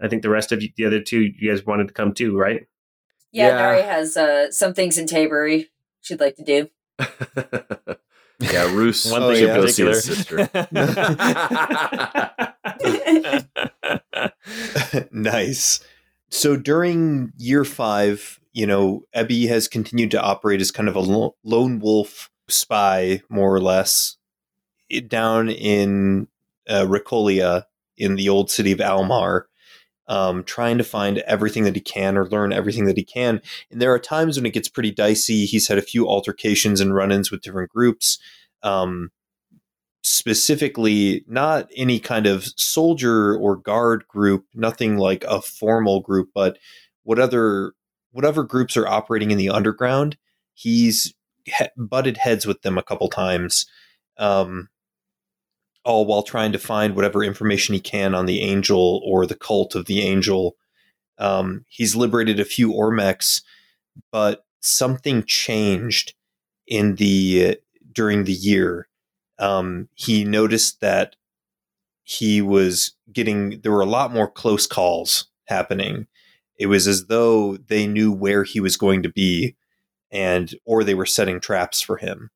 I think the rest of you, the other two, you guys wanted to come too, right? Yeah, Yeah. Nari has uh, some things in Tabery she'd like to do. [laughs] yeah, Roos. One Oh, thing yeah. in Go see particular. sister. [laughs] [laughs] nice. So during year five, you know, Ebby has continued to operate as kind of a lo- lone wolf spy, more or less, down in uh, Ricolia in the old city of Almar, um, trying to find everything that he can or learn everything that he can. And there are times when it gets pretty dicey. He's had a few altercations and run ins with different groups. Um, specifically not any kind of soldier or guard group, nothing like a formal group, but what other whatever groups are operating in the underground, he's butted heads with them a couple times, um, all while trying to find whatever information he can on the angel or the cult of the angel. Um, he's liberated a few Ormex, but something changed in the during the year. Um, he noticed that he was getting there were a lot more close calls happening. It was as though they knew where he was going to be and or they were setting traps for him.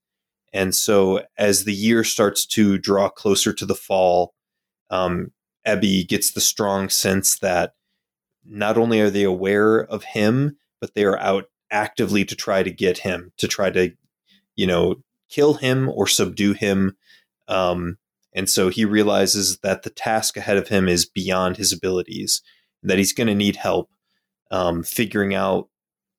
And so as the year starts to draw closer to the fall, um, Ebby gets the strong sense that not only are they aware of him, but they are out actively to try to get him, to try to, you know, kill him or subdue him. Um, and so he realizes that the task ahead of him is beyond his abilities, that he's going to need help um, figuring out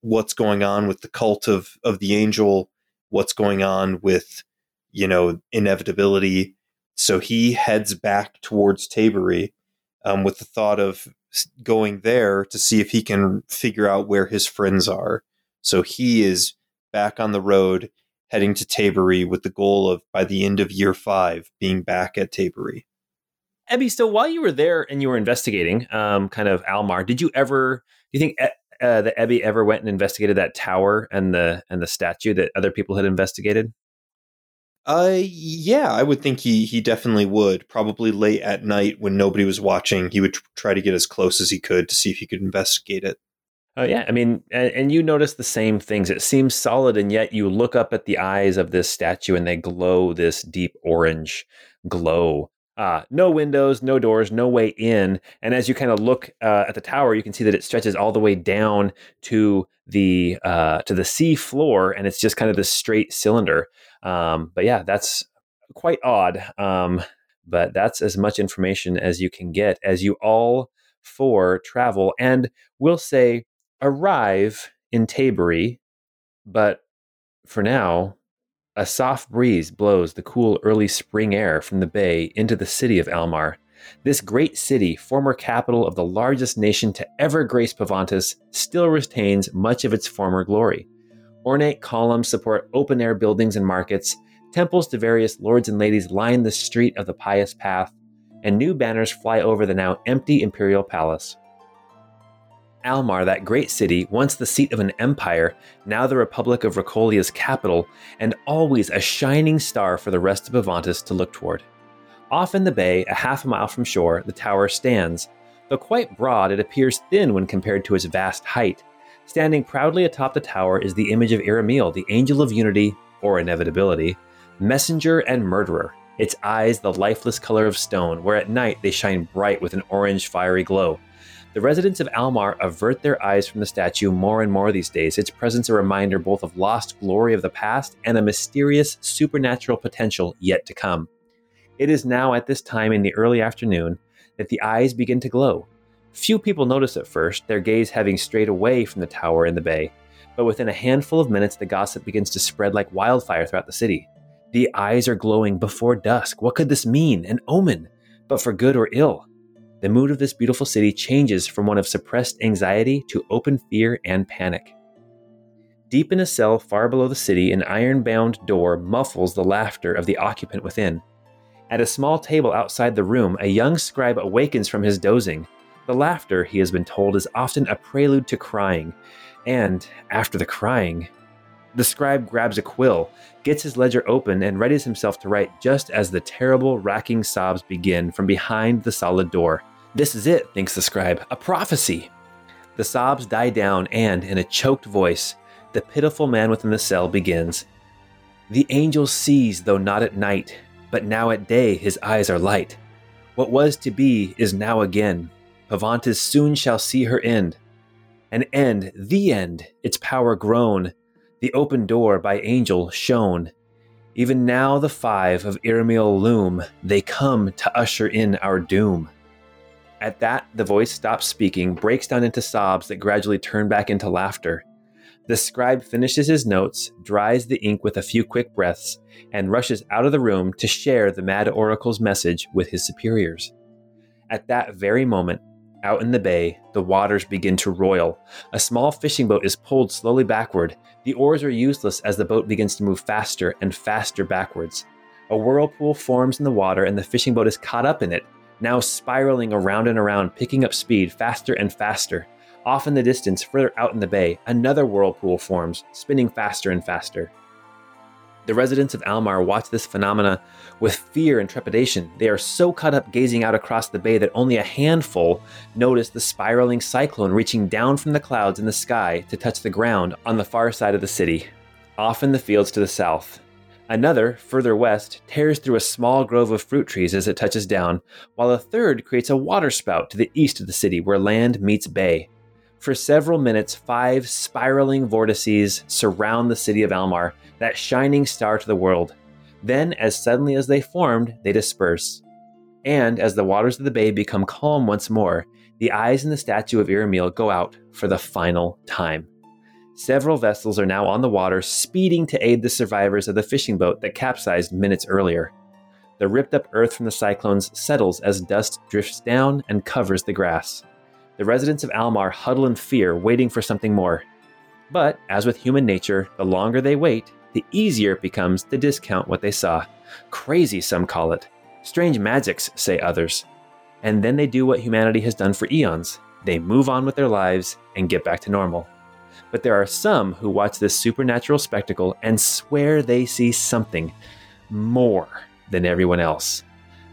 what's going on with the cult of, of the angel, what's going on with, you know, inevitability. So he heads back towards Tabery um, with the thought of going there to see if he can figure out where his friends are. So he is back on the road heading to Tabery with the goal of by the end of year five being back at Tabery. Ebby, so while you were there and you were investigating, um, kind of Almar, did you ever? Do you think uh, that Ebby ever went and investigated that tower and the and the statue that other people had investigated? Uh, yeah, I would think he he definitely would. Probably late at night when nobody was watching, he would try to get as close as he could to see if he could investigate it. Oh yeah, I mean, and, and, you notice the same things. It seems solid, and yet you look up at the eyes of this statue, and they glow this deep orange glow. Uh, no windows, no doors, no way in. And as you kind of look uh, at the tower, you can see that it stretches all the way down to the uh, to the sea floor, and it's just kind of this straight cylinder. Um, but yeah, that's quite odd. Um, but that's as much information as you can get as you all four travel, and we'll say arrive in Tabery, but for now, a soft breeze blows the cool early spring air from the bay into the city of Almar. This great city, former capital of the largest nation to ever grace Pavantis, still retains much of its former glory. Ornate columns support open air buildings and markets, temples to various lords and ladies line the street of the pious path, and new banners fly over the now empty imperial palace. Almar, that great city, once the seat of an empire, now the Republic of Ricolia's capital, and always a shining star for the rest of Pavantis to look toward. Off in the bay, a half a mile from shore, the tower stands. Though quite broad, it appears thin when compared to its vast height. Standing proudly atop the tower is the image of Iramil, the angel of unity, or inevitability, messenger and murderer, its eyes the lifeless color of stone, where at night they shine bright with an orange fiery glow. The residents of Almar avert their eyes from the statue more and more these days, its presence a reminder both of lost glory of the past and a mysterious supernatural potential yet to come. It is now at this time in the early afternoon that the eyes begin to glow. Few people notice at first, their gaze having strayed away from the tower in the bay, but within a handful of minutes the gossip begins to spread like wildfire throughout the city. The eyes are glowing before dusk. What could this mean? An omen, but for good or ill. The mood of this beautiful city changes from one of suppressed anxiety to open fear and panic. Deep in a cell far below the city, an iron bound door muffles the laughter of the occupant within. At a small table outside the room, a young scribe awakens from his dozing. The laughter, he has been told, is often a prelude to crying. And, after the crying, the scribe grabs a quill, gets his ledger open, and readies himself to write just as the terrible, racking sobs begin from behind the solid door. This is it, thinks the scribe, a prophecy. The sobs die down, and, in a choked voice, the pitiful man within the cell begins The angel sees, though not at night, but now at day his eyes are light. What was to be is now again. Pavantis soon shall see her end. An end, the end, its power grown, the open door by angel shone. Even now the five of Iramil loom, they come to usher in our doom. At that, the voice stops speaking, breaks down into sobs that gradually turn back into laughter. The scribe finishes his notes, dries the ink with a few quick breaths, and rushes out of the room to share the mad oracle's message with his superiors. At that very moment, out in the bay, the waters begin to roil. A small fishing boat is pulled slowly backward. The oars are useless as the boat begins to move faster and faster backwards. A whirlpool forms in the water, and the fishing boat is caught up in it, now spiraling around and around, picking up speed faster and faster. Off in the distance, further out in the bay, another whirlpool forms, spinning faster and faster. The residents of Almar watch this phenomena with fear and trepidation. They are so caught up gazing out across the bay that only a handful notice the spiraling cyclone reaching down from the clouds in the sky to touch the ground on the far side of the city, off in the fields to the south. Another, further west, tears through a small grove of fruit trees as it touches down, while a third creates a waterspout to the east of the city where land meets bay. For several minutes, five spiraling vortices surround the city of Almar, that shining star to the world. Then, as suddenly as they formed, they disperse. And as the waters of the bay become calm once more, the eyes in the statue of Iramil go out for the final time. Several vessels are now on the water, speeding to aid the survivors of the fishing boat that capsized minutes earlier. The ripped up earth from the cyclones settles as dust drifts down and covers the grass. The residents of Almar huddle in fear, waiting for something more. But, as with human nature, the longer they wait, the easier it becomes to discount what they saw. Crazy, some call it. Strange magics, say others. And then they do what humanity has done for eons they move on with their lives and get back to normal. But there are some who watch this supernatural spectacle and swear they see something more than everyone else.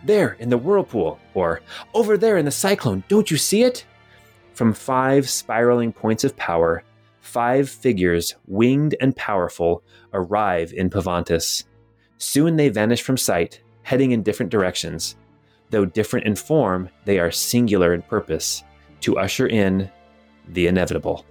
There in the whirlpool, or over there in the cyclone, don't you see it? From five spiraling points of power, five figures, winged and powerful, arrive in Pavantis. Soon they vanish from sight, heading in different directions. Though different in form, they are singular in purpose to usher in the inevitable.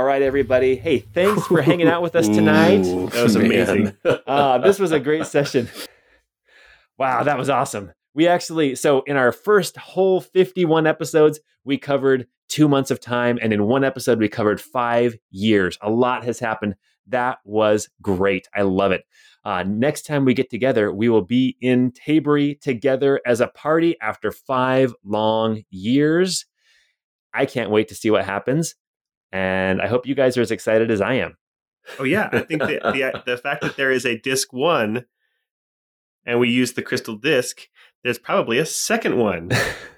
All right, everybody. Hey, thanks for hanging out with us [laughs] tonight. Ooh, That was amazing. [laughs] Uh, this was a great session. Wow, that was awesome. We actually, so in our first whole 51 episodes, we covered two months of time. And in one episode, we covered five years. A lot has happened. That was great. I love it. Uh, next time we get together, we will be in Tabery together as a party after five long years. I can't wait to see what happens. And I hope you guys are as excited as I am. Oh yeah, I think the, the [laughs] the fact that there is a disc one, and we use the crystal disc, there's probably a second one.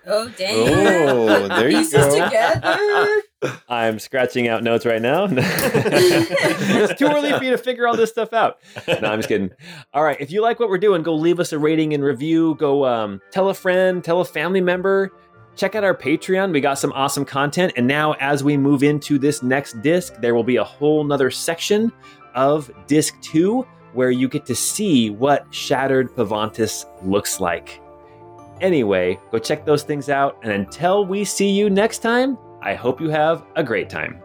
Oh dang! Oh, there you go. together. [laughs] I'm scratching out notes right now. [laughs] it's too early for you to figure all this stuff out. No, I'm just kidding. All right, if you like what we're doing, go leave us a rating and review. Go um, tell a friend, tell a family member. Check out our Patreon. We got some awesome content. And now, as we move into this next disc, there will be a whole nother section of disc two where you get to see what Shattered Pavantis looks like. Anyway, go check those things out. And until we see you next time, I hope you have a great time.